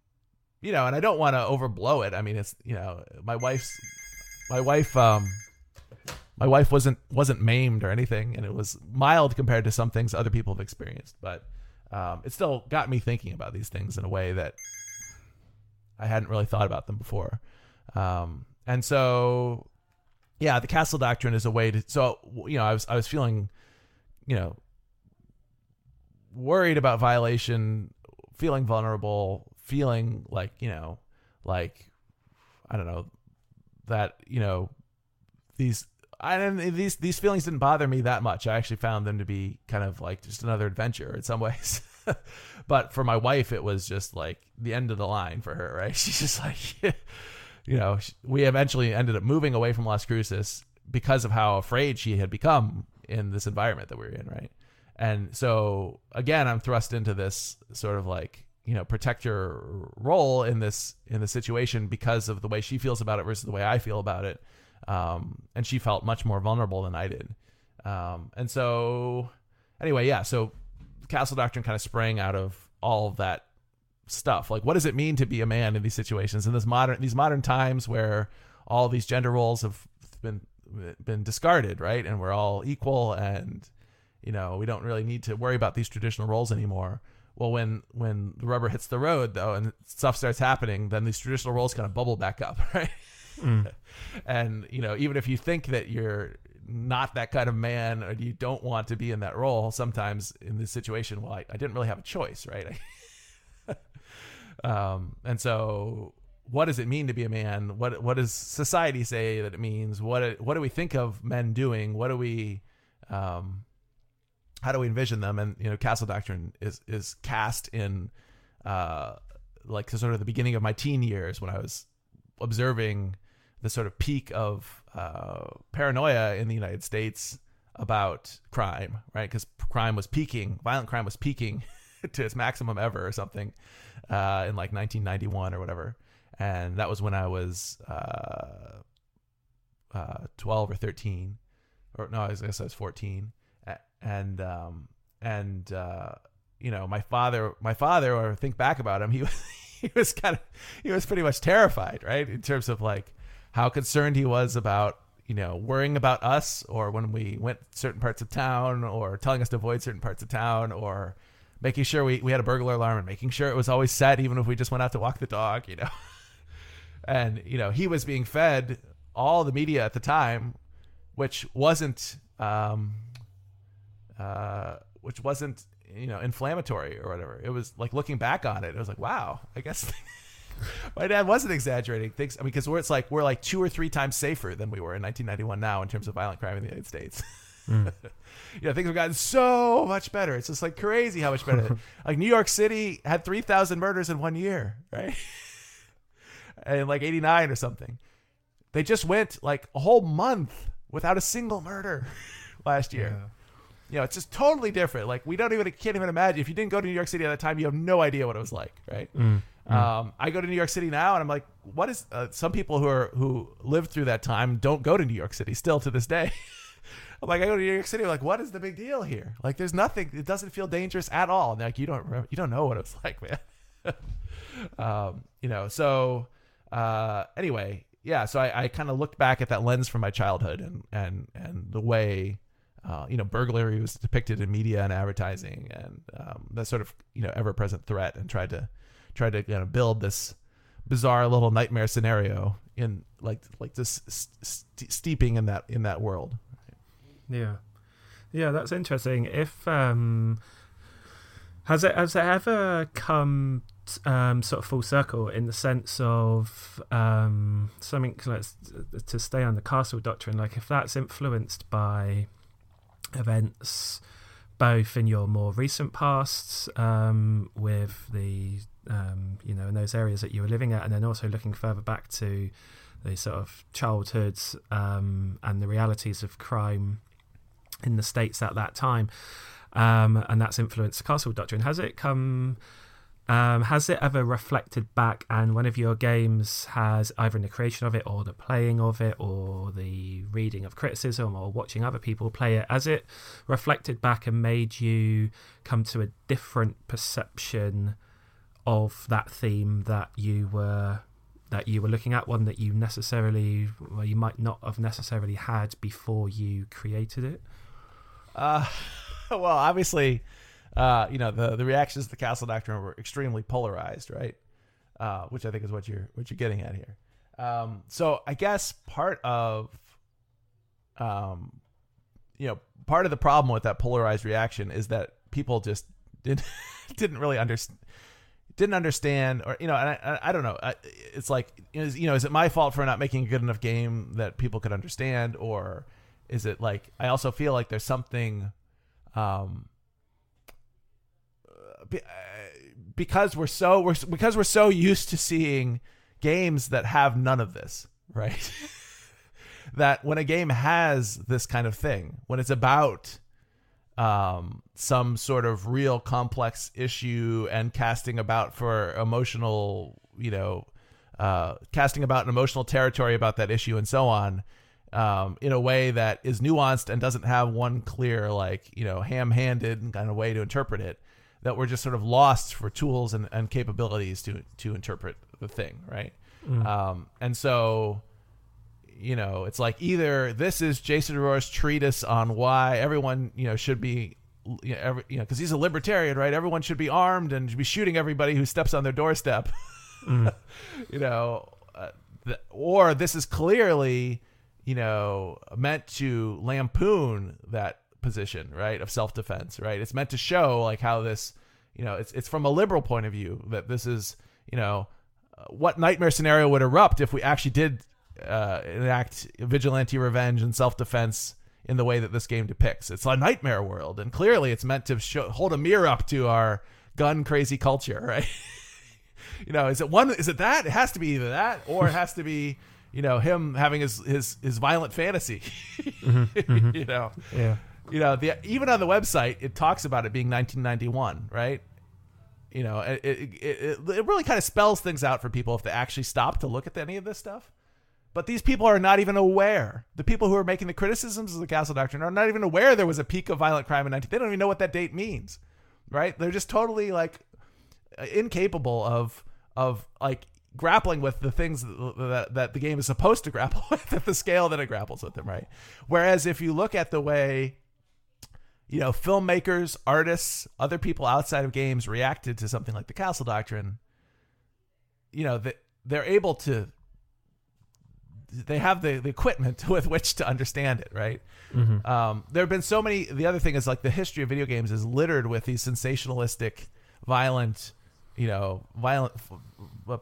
you know, and I don't want to overblow it. I mean, it's, you know, my wife's, my wife, um, my wife wasn't wasn't maimed or anything, and it was mild compared to some things other people have experienced. But um, it still got me thinking about these things in a way that I hadn't really thought about them before. Um, and so, yeah, the castle doctrine is a way to. So you know, I was I was feeling, you know, worried about violation, feeling vulnerable, feeling like you know, like I don't know, that you know these I didn't these these feelings didn't bother me that much. I actually found them to be kind of like just another adventure in some ways. but for my wife, it was just like the end of the line for her. Right? She's just like, you know, we eventually ended up moving away from Las Cruces because of how afraid she had become in this environment that we are in. Right? And so again, I'm thrust into this sort of like you know protector role in this in the situation because of the way she feels about it versus the way I feel about it um, and she felt much more vulnerable than I did. Um, and so, anyway, yeah. So, Castle Doctrine kind of sprang out of all of that stuff. Like, what does it mean to be a man in these situations in this modern these modern times where all these gender roles have been been discarded, right? And we're all equal, and you know we don't really need to worry about these traditional roles anymore. Well, when when the rubber hits the road, though, and stuff starts happening, then these traditional roles kind of bubble back up, right? Mm. and you know, even if you think that you're not that kind of man or you don't want to be in that role, sometimes in this situation, well, I, I didn't really have a choice, right? um, and so what does it mean to be a man? What what does society say that it means? What what do we think of men doing? What do we um, how do we envision them? And you know, Castle Doctrine is is cast in uh, like sort of the beginning of my teen years when I was observing the sort of peak of uh, paranoia in the United States about crime, right? Because crime was peaking, violent crime was peaking to its maximum ever or something uh, in like 1991 or whatever. And that was when I was uh, uh 12 or 13, or no, I guess I was 14. And, um, and, uh, you know, my father, my father, or think back about him, he, was, he was kind of, he was pretty much terrified, right? In terms of like, how concerned he was about you know worrying about us or when we went certain parts of town or telling us to avoid certain parts of town or making sure we, we had a burglar alarm and making sure it was always set even if we just went out to walk the dog you know and you know he was being fed all the media at the time which wasn't um uh which wasn't you know inflammatory or whatever it was like looking back on it it was like wow i guess my dad wasn't exaggerating things. I mean, because we're it's like we're like two or three times safer than we were in 1991 now in terms of violent crime in the United States. Mm. you know, things have gotten so much better. It's just like crazy how much better. like New York City had 3,000 murders in one year, right? and like 89 or something. They just went like a whole month without a single murder last year. Yeah. You know, it's just totally different. Like we don't even can't even imagine if you didn't go to New York City at that time, you have no idea what it was like, right? Mm. Mm. Um, I go to New York City now, and I'm like, what is? Uh, some people who are who lived through that time don't go to New York City still to this day. I'm like, I go to New York City. Like, what is the big deal here? Like, there's nothing. It doesn't feel dangerous at all. And like, you don't remember, you don't know what it's like, man. um, you know. So uh, anyway, yeah. So I, I kind of looked back at that lens from my childhood and and and the way. Uh, you know, burglary was depicted in media and advertising, and um, that sort of you know ever-present threat, and tried to tried to you know, build this bizarre little nightmare scenario in like like this st- steeping in that in that world. Yeah, yeah, that's interesting. If um, has it has it ever come um, sort of full circle in the sense of um, something let's to stay on the castle doctrine, like if that's influenced by events both in your more recent pasts um, with the um, you know in those areas that you were living at, and then also looking further back to the sort of childhoods um, and the realities of crime in the states at that time, um, and that's influenced the castle doctrine. Has it come? Um, has it ever reflected back and one of your games has either in the creation of it or the playing of it or the reading of criticism or watching other people play it, has it reflected back and made you come to a different perception of that theme that you were that you were looking at, one that you necessarily well you might not have necessarily had before you created it? Uh well obviously uh, you know, the the reactions to the Castle Doctrine were extremely polarized, right? Uh, which I think is what you're what you're getting at here. Um, so I guess part of, um, you know, part of the problem with that polarized reaction is that people just didn't didn't really understand didn't understand, or you know, and I, I, don't know. It's like, is, you know, is it my fault for not making a good enough game that people could understand, or is it like I also feel like there's something, um, uh, because we're so we're because we're so used to seeing games that have none of this, right? that when a game has this kind of thing, when it's about um, some sort of real complex issue and casting about for emotional, you know, uh, casting about an emotional territory about that issue and so on, um, in a way that is nuanced and doesn't have one clear, like, you know, ham handed kind of way to interpret it, that we're just sort of lost for tools and, and capabilities to, to interpret the thing, right? Um, and so, you know, it's like either this is Jason Rohrer's treatise on why everyone, you know, should be, you know, every, you know, because he's a libertarian, right? Everyone should be armed and should be shooting everybody who steps on their doorstep. you know, uh, the, or this is clearly, you know, meant to lampoon that position, right, of self defense, right? It's meant to show like how this, you know, it's it's from a liberal point of view that this is, you know, what nightmare scenario would erupt if we actually did uh, enact vigilante revenge and self defense in the way that this game depicts. It's a nightmare world, and clearly it's meant to show, hold a mirror up to our gun crazy culture, right? you know, is it one? Is it that? It has to be either that, or it has to be, you know, him having his his his violent fantasy. Mm-hmm. Mm-hmm. you know, Yeah. you know, the even on the website it talks about it being 1991, right? You know, it it, it, it really kind of spells things out for people if they actually stop to look at any of this stuff. But these people are not even aware. The people who are making the criticisms of the Castle Doctrine are not even aware there was a peak of violent crime in 19. They don't even know what that date means, right? They're just totally like incapable of of like grappling with the things that, that the game is supposed to grapple with at the scale that it grapples with them, right? Whereas if you look at the way you know filmmakers, artists, other people outside of games reacted to something like the Castle Doctrine, you know that they're able to they have the, the equipment with which to understand it, right? Um, there have been so many. The other thing is like the history of video games is littered with these sensationalistic, violent, you know, violent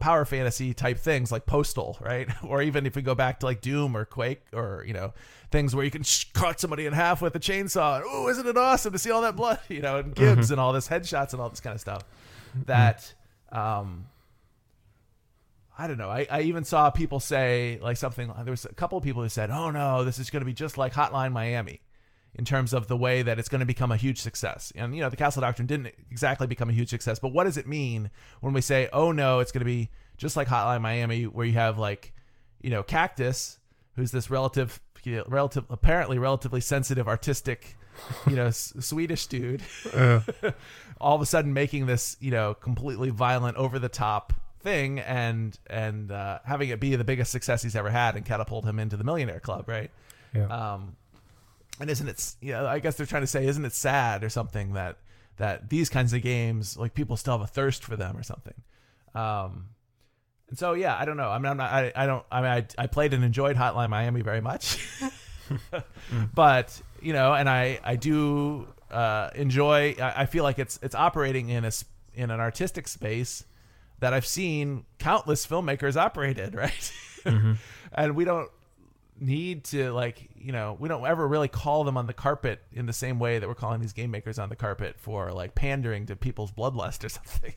power fantasy type things like Postal, right? Or even if we go back to like Doom or Quake or you know things where you can sh- cut somebody in half with a chainsaw. Oh, isn't it awesome to see all that blood? You know, and gibs and all this headshots and all this kind of stuff. That. Um, I don't know. I, I even saw people say like something. There was a couple of people who said, "Oh no, this is going to be just like Hotline Miami." In terms of the way that it's going to become a huge success, and you know, the Castle Doctrine didn't exactly become a huge success, but what does it mean when we say, "Oh no, it's going to be just like Hotline Miami," where you have like, you know, Cactus, who's this relative, you know, relative, apparently relatively sensitive, artistic, you know, s- Swedish dude, all of a sudden making this, you know, completely violent, over the top thing, and and uh, having it be the biggest success he's ever had, and catapult him into the Millionaire Club, right? Yeah. Um, and isn't it? You know, I guess they're trying to say, isn't it sad or something that that these kinds of games, like people still have a thirst for them or something. Um, and so yeah, I don't know. I mean, I'm not. I, I don't. I mean, I, I played and enjoyed Hotline Miami very much, but you know, and I I do uh, enjoy. I, I feel like it's it's operating in a in an artistic space that I've seen countless filmmakers operate in, right? and we don't need to like you know we don't ever really call them on the carpet in the same way that we're calling these game makers on the carpet for like pandering to people's bloodlust or something.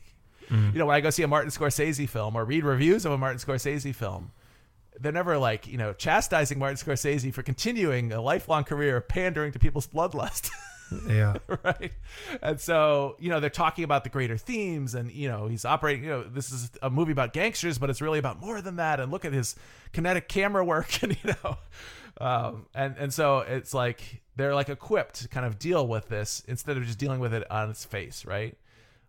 Mm-hmm. You know when i go see a martin scorsese film or read reviews of a martin scorsese film they're never like you know chastising martin scorsese for continuing a lifelong career of pandering to people's bloodlust yeah. right? And so, you know, they're talking about the greater themes and, you know, he's operating, you know, this is a movie about gangsters, but it's really about more than that. And look at his kinetic camera work and, you know, um, and, and so it's like they're like equipped to kind of deal with this instead of just dealing with it on its face, right?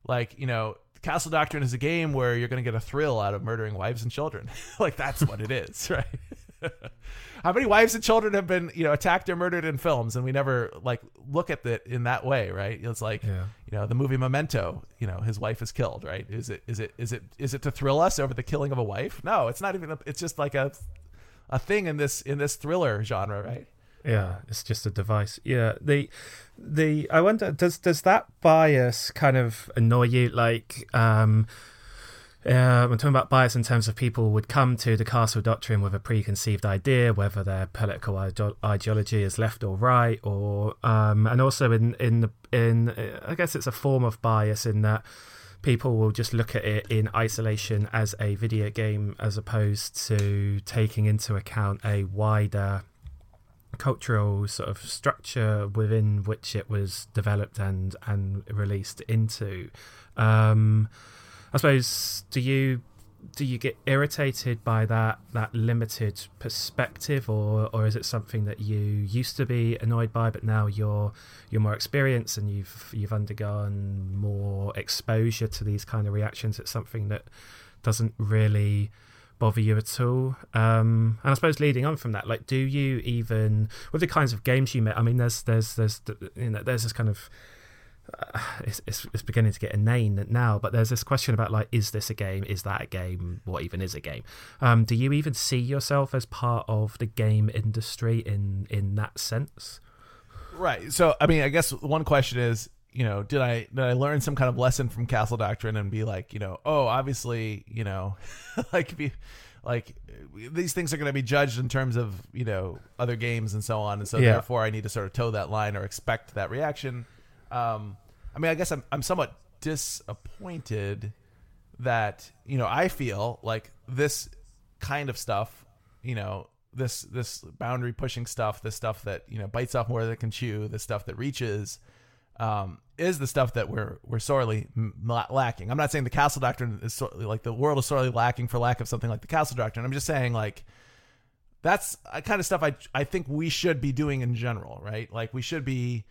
Like, you know, Castle Doctrine is a game where you're going to get a thrill out of murdering wives and children. like, that's what it is, right? How many wives and children have been, you know, attacked or murdered in films, and we never like look at it in that way, right? It's like, Yeah. you know, the movie Memento. You know, his wife is killed, right? Is it is it is it is it to thrill us over the killing of a wife? No, it's not even. A, it's just like a a thing in this in this thriller genre, right? Yeah, it's just a device. Yeah, the the I wonder does does that bias kind of annoy you? Like, um, uh, I'm talking about bias in terms of people would come to the castle doctrine with a preconceived idea, whether their political ide- ideology is left or right, or um, and also in in the, in I guess it's a form of bias in that people will just look at it in isolation as a video game, as opposed to taking into account a wider cultural sort of structure within which it was developed and and released into. Um, I suppose do you do you get irritated by that that limited perspective or or is it something that you used to be annoyed by but now you're you're more experienced and you've you've undergone more exposure to these kind of reactions? It's something that doesn't really bother you at all. Um, and i suppose leading on from that like do you even with the kinds of games you make i mean there's there's there's you know there's this kind of uh, it's, it's, it's beginning to get inane now. But there's this question about like, is this a game? Is that a game? What even is a game? Um, do you even see yourself as part of the game industry in in that sense? Right. So, I mean, I guess one question is, you know, did I did I learn some kind of lesson from Castle Doctrine and be like, you know, oh, obviously, you know, like be like these things are going to be judged in terms of you know other games and so on, and so yeah. therefore I need to sort of toe that line or expect that reaction. Um, I mean, I guess I'm I'm somewhat disappointed that you know I feel like this kind of stuff, you know, this this boundary pushing stuff, this stuff that you know bites off more than it can chew, this stuff that reaches, um, is the stuff that we're we're sorely lacking. I'm not saying the Castle Doctrine is sorely, like the world is sorely lacking for lack of something like the Castle Doctrine. I'm just saying like that's a kind of stuff I I think we should be doing in general, right? Like we should be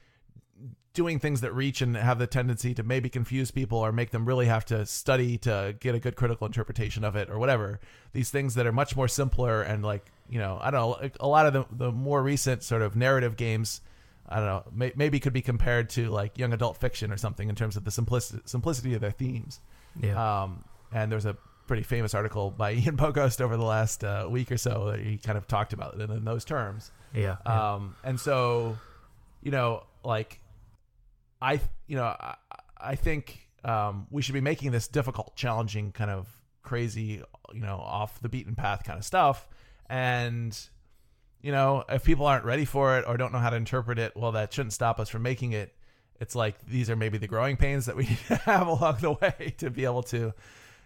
doing things that reach and have the tendency to maybe confuse people or make them really have to study to get a good critical interpretation of it or whatever. These things that are much more simpler and like, you know, I don't know, a lot of the, the more recent sort of narrative games, I don't know, may, maybe could be compared to like young adult fiction or something in terms of the simplicity, simplicity of their themes. Yeah. Um, and there's a pretty famous article by Ian Bogost over the last uh, week or so that he kind of talked about it in, in those terms. Yeah. Um, and so, you know, like I you know I, I think um, we should be making this difficult, challenging, kind of crazy, you know, off the beaten path kind of stuff. And you know, if people aren't ready for it or don't know how to interpret it, well, that shouldn't stop us from making it. It's like these are maybe the growing pains that we need to have along the way to be able to,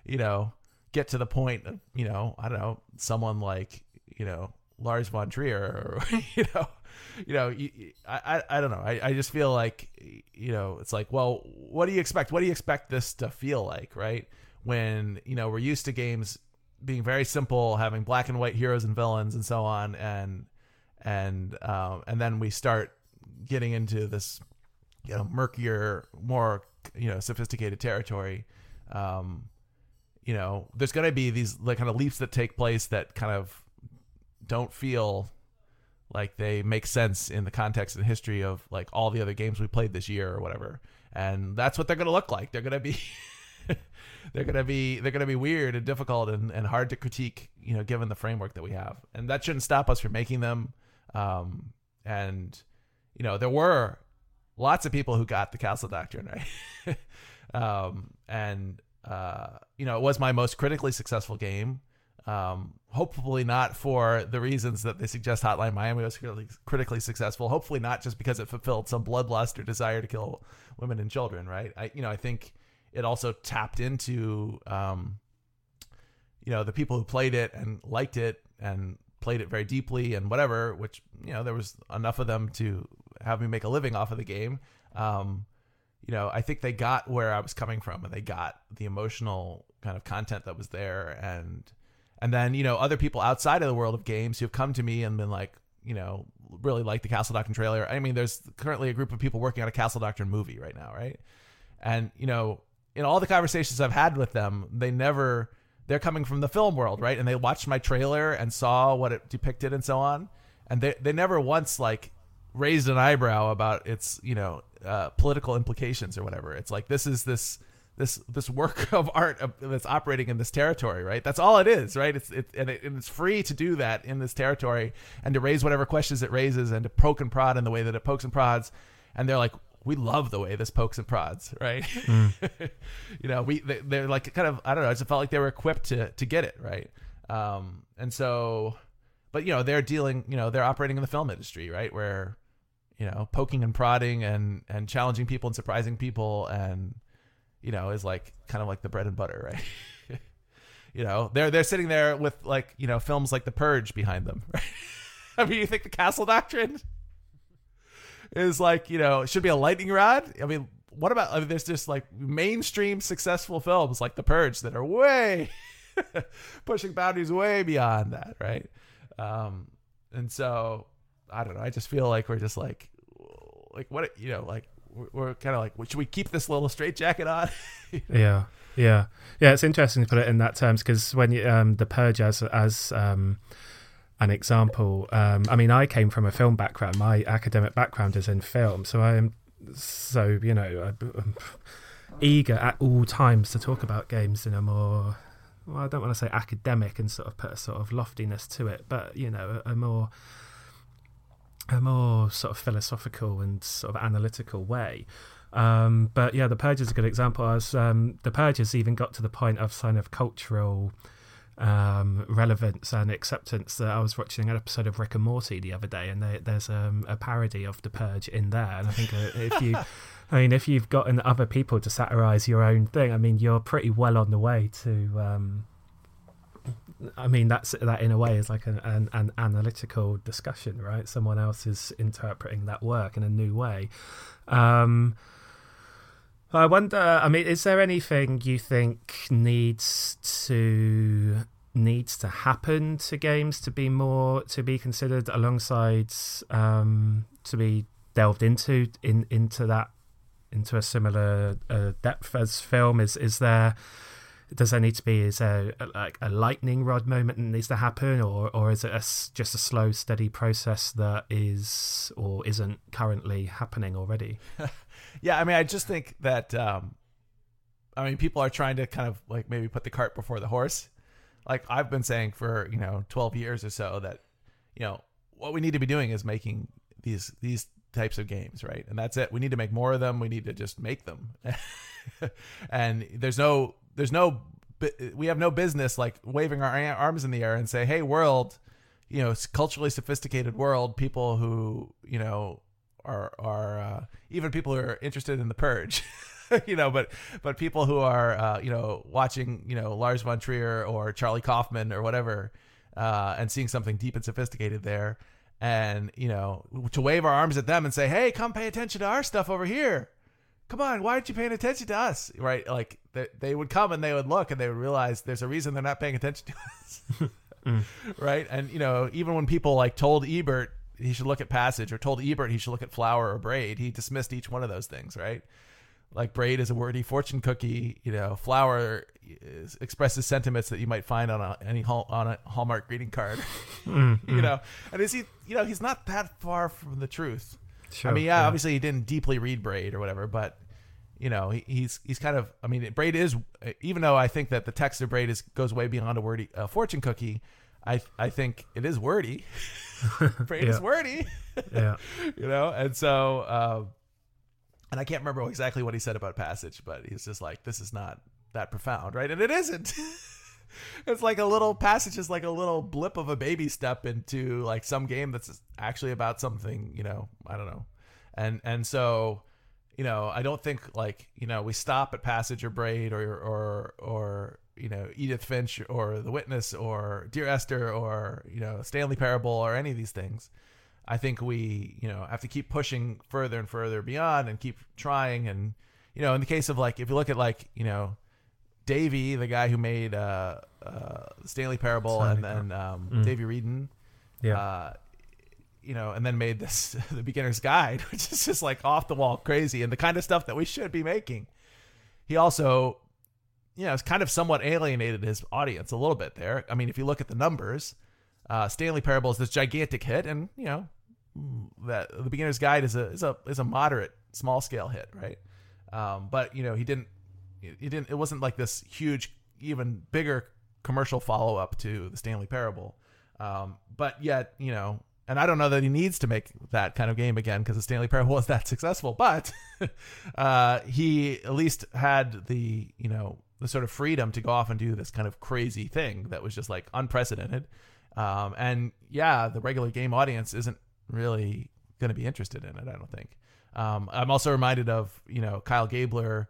you know, get to the point of, you know, I don't know, someone like, you know, Lars von Trier you know, you know, I, I, I don't know. I, I just feel like, you know, it's like, well, what do you expect? What do you expect this to feel like, right? When, you know, we're used to games being very simple, having black and white heroes and villains and so on. And, and, um, and then we start getting into this, you know, murkier, more, you know, sophisticated territory. Um, you know, there's going to be these like kind of leaps that take place that kind of don't feel like they make sense in the context and history of like all the other games we played this year or whatever. And that's what they're going to look like. They're going to be they're going to be they're going to be weird and difficult and, and hard to critique you know given the framework that we have. And that shouldn't stop us from making them. Um, and you know there were lots of people who got the castle doctrine right? Um, and uh, you know it was my most critically successful game um, hopefully not for the reasons that they suggest Hotline Miami was critically, successful. Hopefully not just because it fulfilled some bloodlust or desire to kill women and children. Right? I, you know, I think it also tapped into, um, you know, the people who played it and liked it and played it very deeply and whatever. Which you know, there was enough of them to have me make a living off of the game. Um, you know, I think they got where I was coming from and they got the emotional kind of content that was there and and then, you know, other people outside of the world of games who have come to me and been like, you know, really like the Castle Doctrine trailer. I mean, there's currently a group of people working on a Castle Doctrine movie right now, right? And, you know, in all the conversations I've had with them, they never they're coming from the film world, right? And they watched my trailer and saw what it depicted and so on. And they they never once like raised an eyebrow about its, you know, uh, political implications or whatever. It's like this is this this this work of art that's operating in this territory, right? That's all it is, right? It's it, and, it, and it's free to do that in this territory and to raise whatever questions it raises and to poke and prod in the way that it pokes and prods. And they're like, we love the way this pokes and prods, right? you know, we they, they're like kind of I don't know. I just felt like they were equipped to to get it right. Um, and so, but you know, they're dealing. You know, they're operating in the film industry, right? Where you know, poking and prodding and and challenging people and surprising people and you know is like kind of like the bread and butter, right? you know, they're they're sitting there with like you know films like The Purge behind them, right? I mean, you think the Castle Doctrine is like you know should be a lightning rod? I mean, what about I mean, there's just like mainstream successful films like The Purge that are way pushing boundaries way beyond that, right? Um, and so I don't know. I just feel like we're just like like what you know like we're, kind of like should we keep this little straight jacket on? Yeah, yeah, yeah. It's interesting to put it in that terms because when you, um, the purge as as um, an example, um, I mean, I came from a film background. My academic background is in film, so I am so you know I'm eager at all times to talk about games in a more well, I don't want to say academic and sort of put a sort of loftiness to it, but you know, a, a more a more sort of philosophical and sort of analytical way. Um, but yeah, the Purge is a good example. As um, the Purge has even got to the point of sign of cultural um, relevance and acceptance. That I was watching an episode of Rick and Morty the other day, and they, there's um, a parody of the Purge in there. And I think uh, if you, I mean, if you've gotten other people to satirize your own thing, I mean, you're pretty well on the way to. I mean, that's that in a way is like an, an, an analytical discussion, right? Someone else is interpreting that work in a new way. Um, I wonder. I mean, is there anything you think needs to needs to happen to games to be more to be considered alongside um, to be delved into in into that into a similar uh, depth as film? Is is there does there need to be is there a, like a lightning rod moment that needs to happen, or or is it a, just a slow, steady process that is or isn't currently happening already? yeah, I mean, I just think that um, I mean, people are trying to kind of like maybe put the cart before the horse. Like I've been saying for you know twelve years or so that you know what we need to be doing is making these these types of games, right? And that's it. We need to make more of them. We need to just make them. and there's no there's no we have no business like waving our arms in the air and say, "Hey, world, you know, culturally sophisticated world, people who you know are are uh, even people who are interested in the purge." you know, but but people who are uh, you know watching you know Lars von Trier or Charlie Kaufman or whatever, uh, and seeing something deep and sophisticated there, and you know to wave our arms at them and say, "Hey, come pay attention to our stuff over here." Come on, why aren't you paying attention to us? Right? Like they, they would come and they would look and they would realize there's a reason they're not paying attention to us. mm. Right? And you know, even when people like told Ebert he should look at Passage or told Ebert he should look at Flower or Braid, he dismissed each one of those things, right? Like Braid is a wordy fortune cookie, you know, Flower is, expresses sentiments that you might find on a any hall, on a Hallmark greeting card. mm, you mm. know, and is he, you know, he's not that far from the truth. Sure, I mean, yeah, yeah, obviously he didn't deeply read Braid or whatever, but you know, he, he's he's kind of. I mean, Braid is even though I think that the text of Braid is goes way beyond a wordy uh, fortune cookie. I I think it is wordy. Braid is wordy. yeah, you know, and so. Uh, and I can't remember exactly what he said about passage, but he's just like, this is not that profound, right? And it isn't. it's like a little passage is like a little blip of a baby step into like some game that's actually about something, you know, I don't know. And and so you know, I don't think like you know we stop at Passage or Braid or or or you know Edith Finch or The Witness or Dear Esther or you know Stanley Parable or any of these things. I think we you know have to keep pushing further and further beyond and keep trying and you know in the case of like if you look at like you know Davey, the guy who made uh, uh, Stanley Parable Stanley and then um, mm. Davey Wreden, yeah. Uh, you know, and then made this the beginner's guide, which is just like off the wall crazy and the kind of stuff that we should be making. He also, you know, it's kind of somewhat alienated his audience a little bit there. I mean, if you look at the numbers, uh, Stanley Parable is this gigantic hit, and you know, that the beginner's guide is a is a is a moderate small scale hit, right? Um, but you know, he didn't, he didn't. It wasn't like this huge, even bigger commercial follow up to the Stanley Parable. Um, but yet, you know, and I don't know that he needs to make that kind of game again because the Stanley Parable was that successful. But uh, he at least had the you know the sort of freedom to go off and do this kind of crazy thing that was just like unprecedented. Um, and yeah, the regular game audience isn't really going to be interested in it. I don't think. Um, I'm also reminded of you know Kyle Gabler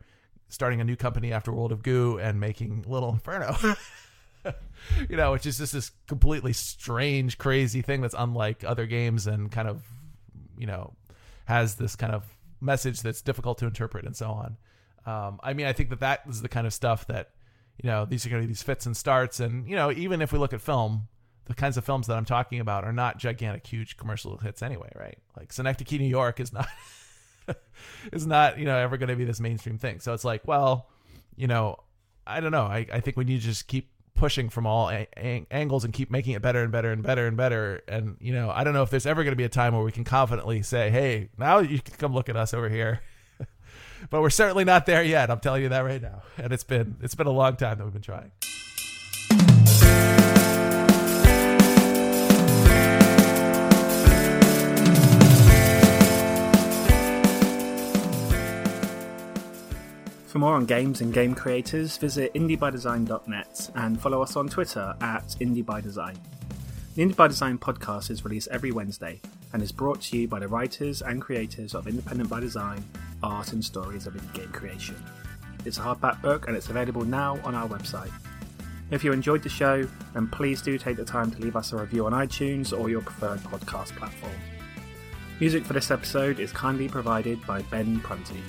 starting a new company after World of Goo and making Little Inferno. you know, which is just this completely strange, crazy thing that's unlike other games and kind of, you know, has this kind of message that's difficult to interpret and so on. Um, I mean, I think that that is the kind of stuff that, you know, these are going to be these fits and starts. And, you know, even if we look at film, the kinds of films that I'm talking about are not gigantic, huge commercial hits anyway, right? Like Synecdoche, New York is not is not you know ever going to be this mainstream thing. So it's like, well, you know, I don't know. I, I think we need to just keep pushing from all a- angles and keep making it better and better and better and better. And you know, I don't know if there's ever going to be a time where we can confidently say, "Hey, now you can come look at us over here." but we're certainly not there yet. I'm telling you that right now. And it's been it's been a long time that we've been trying. For more on games and game creators, visit indiebydesign.net and follow us on Twitter at indiebydesign. The Indie by Design podcast is released every Wednesday and is brought to you by the writers and creators of Independent by Design, art and stories of indie game creation. It's a hardback book and it's available now on our website. If you enjoyed the show, then please do take the time to leave us a review on iTunes or your preferred podcast platform. Music for this episode is kindly provided by Ben Prunty.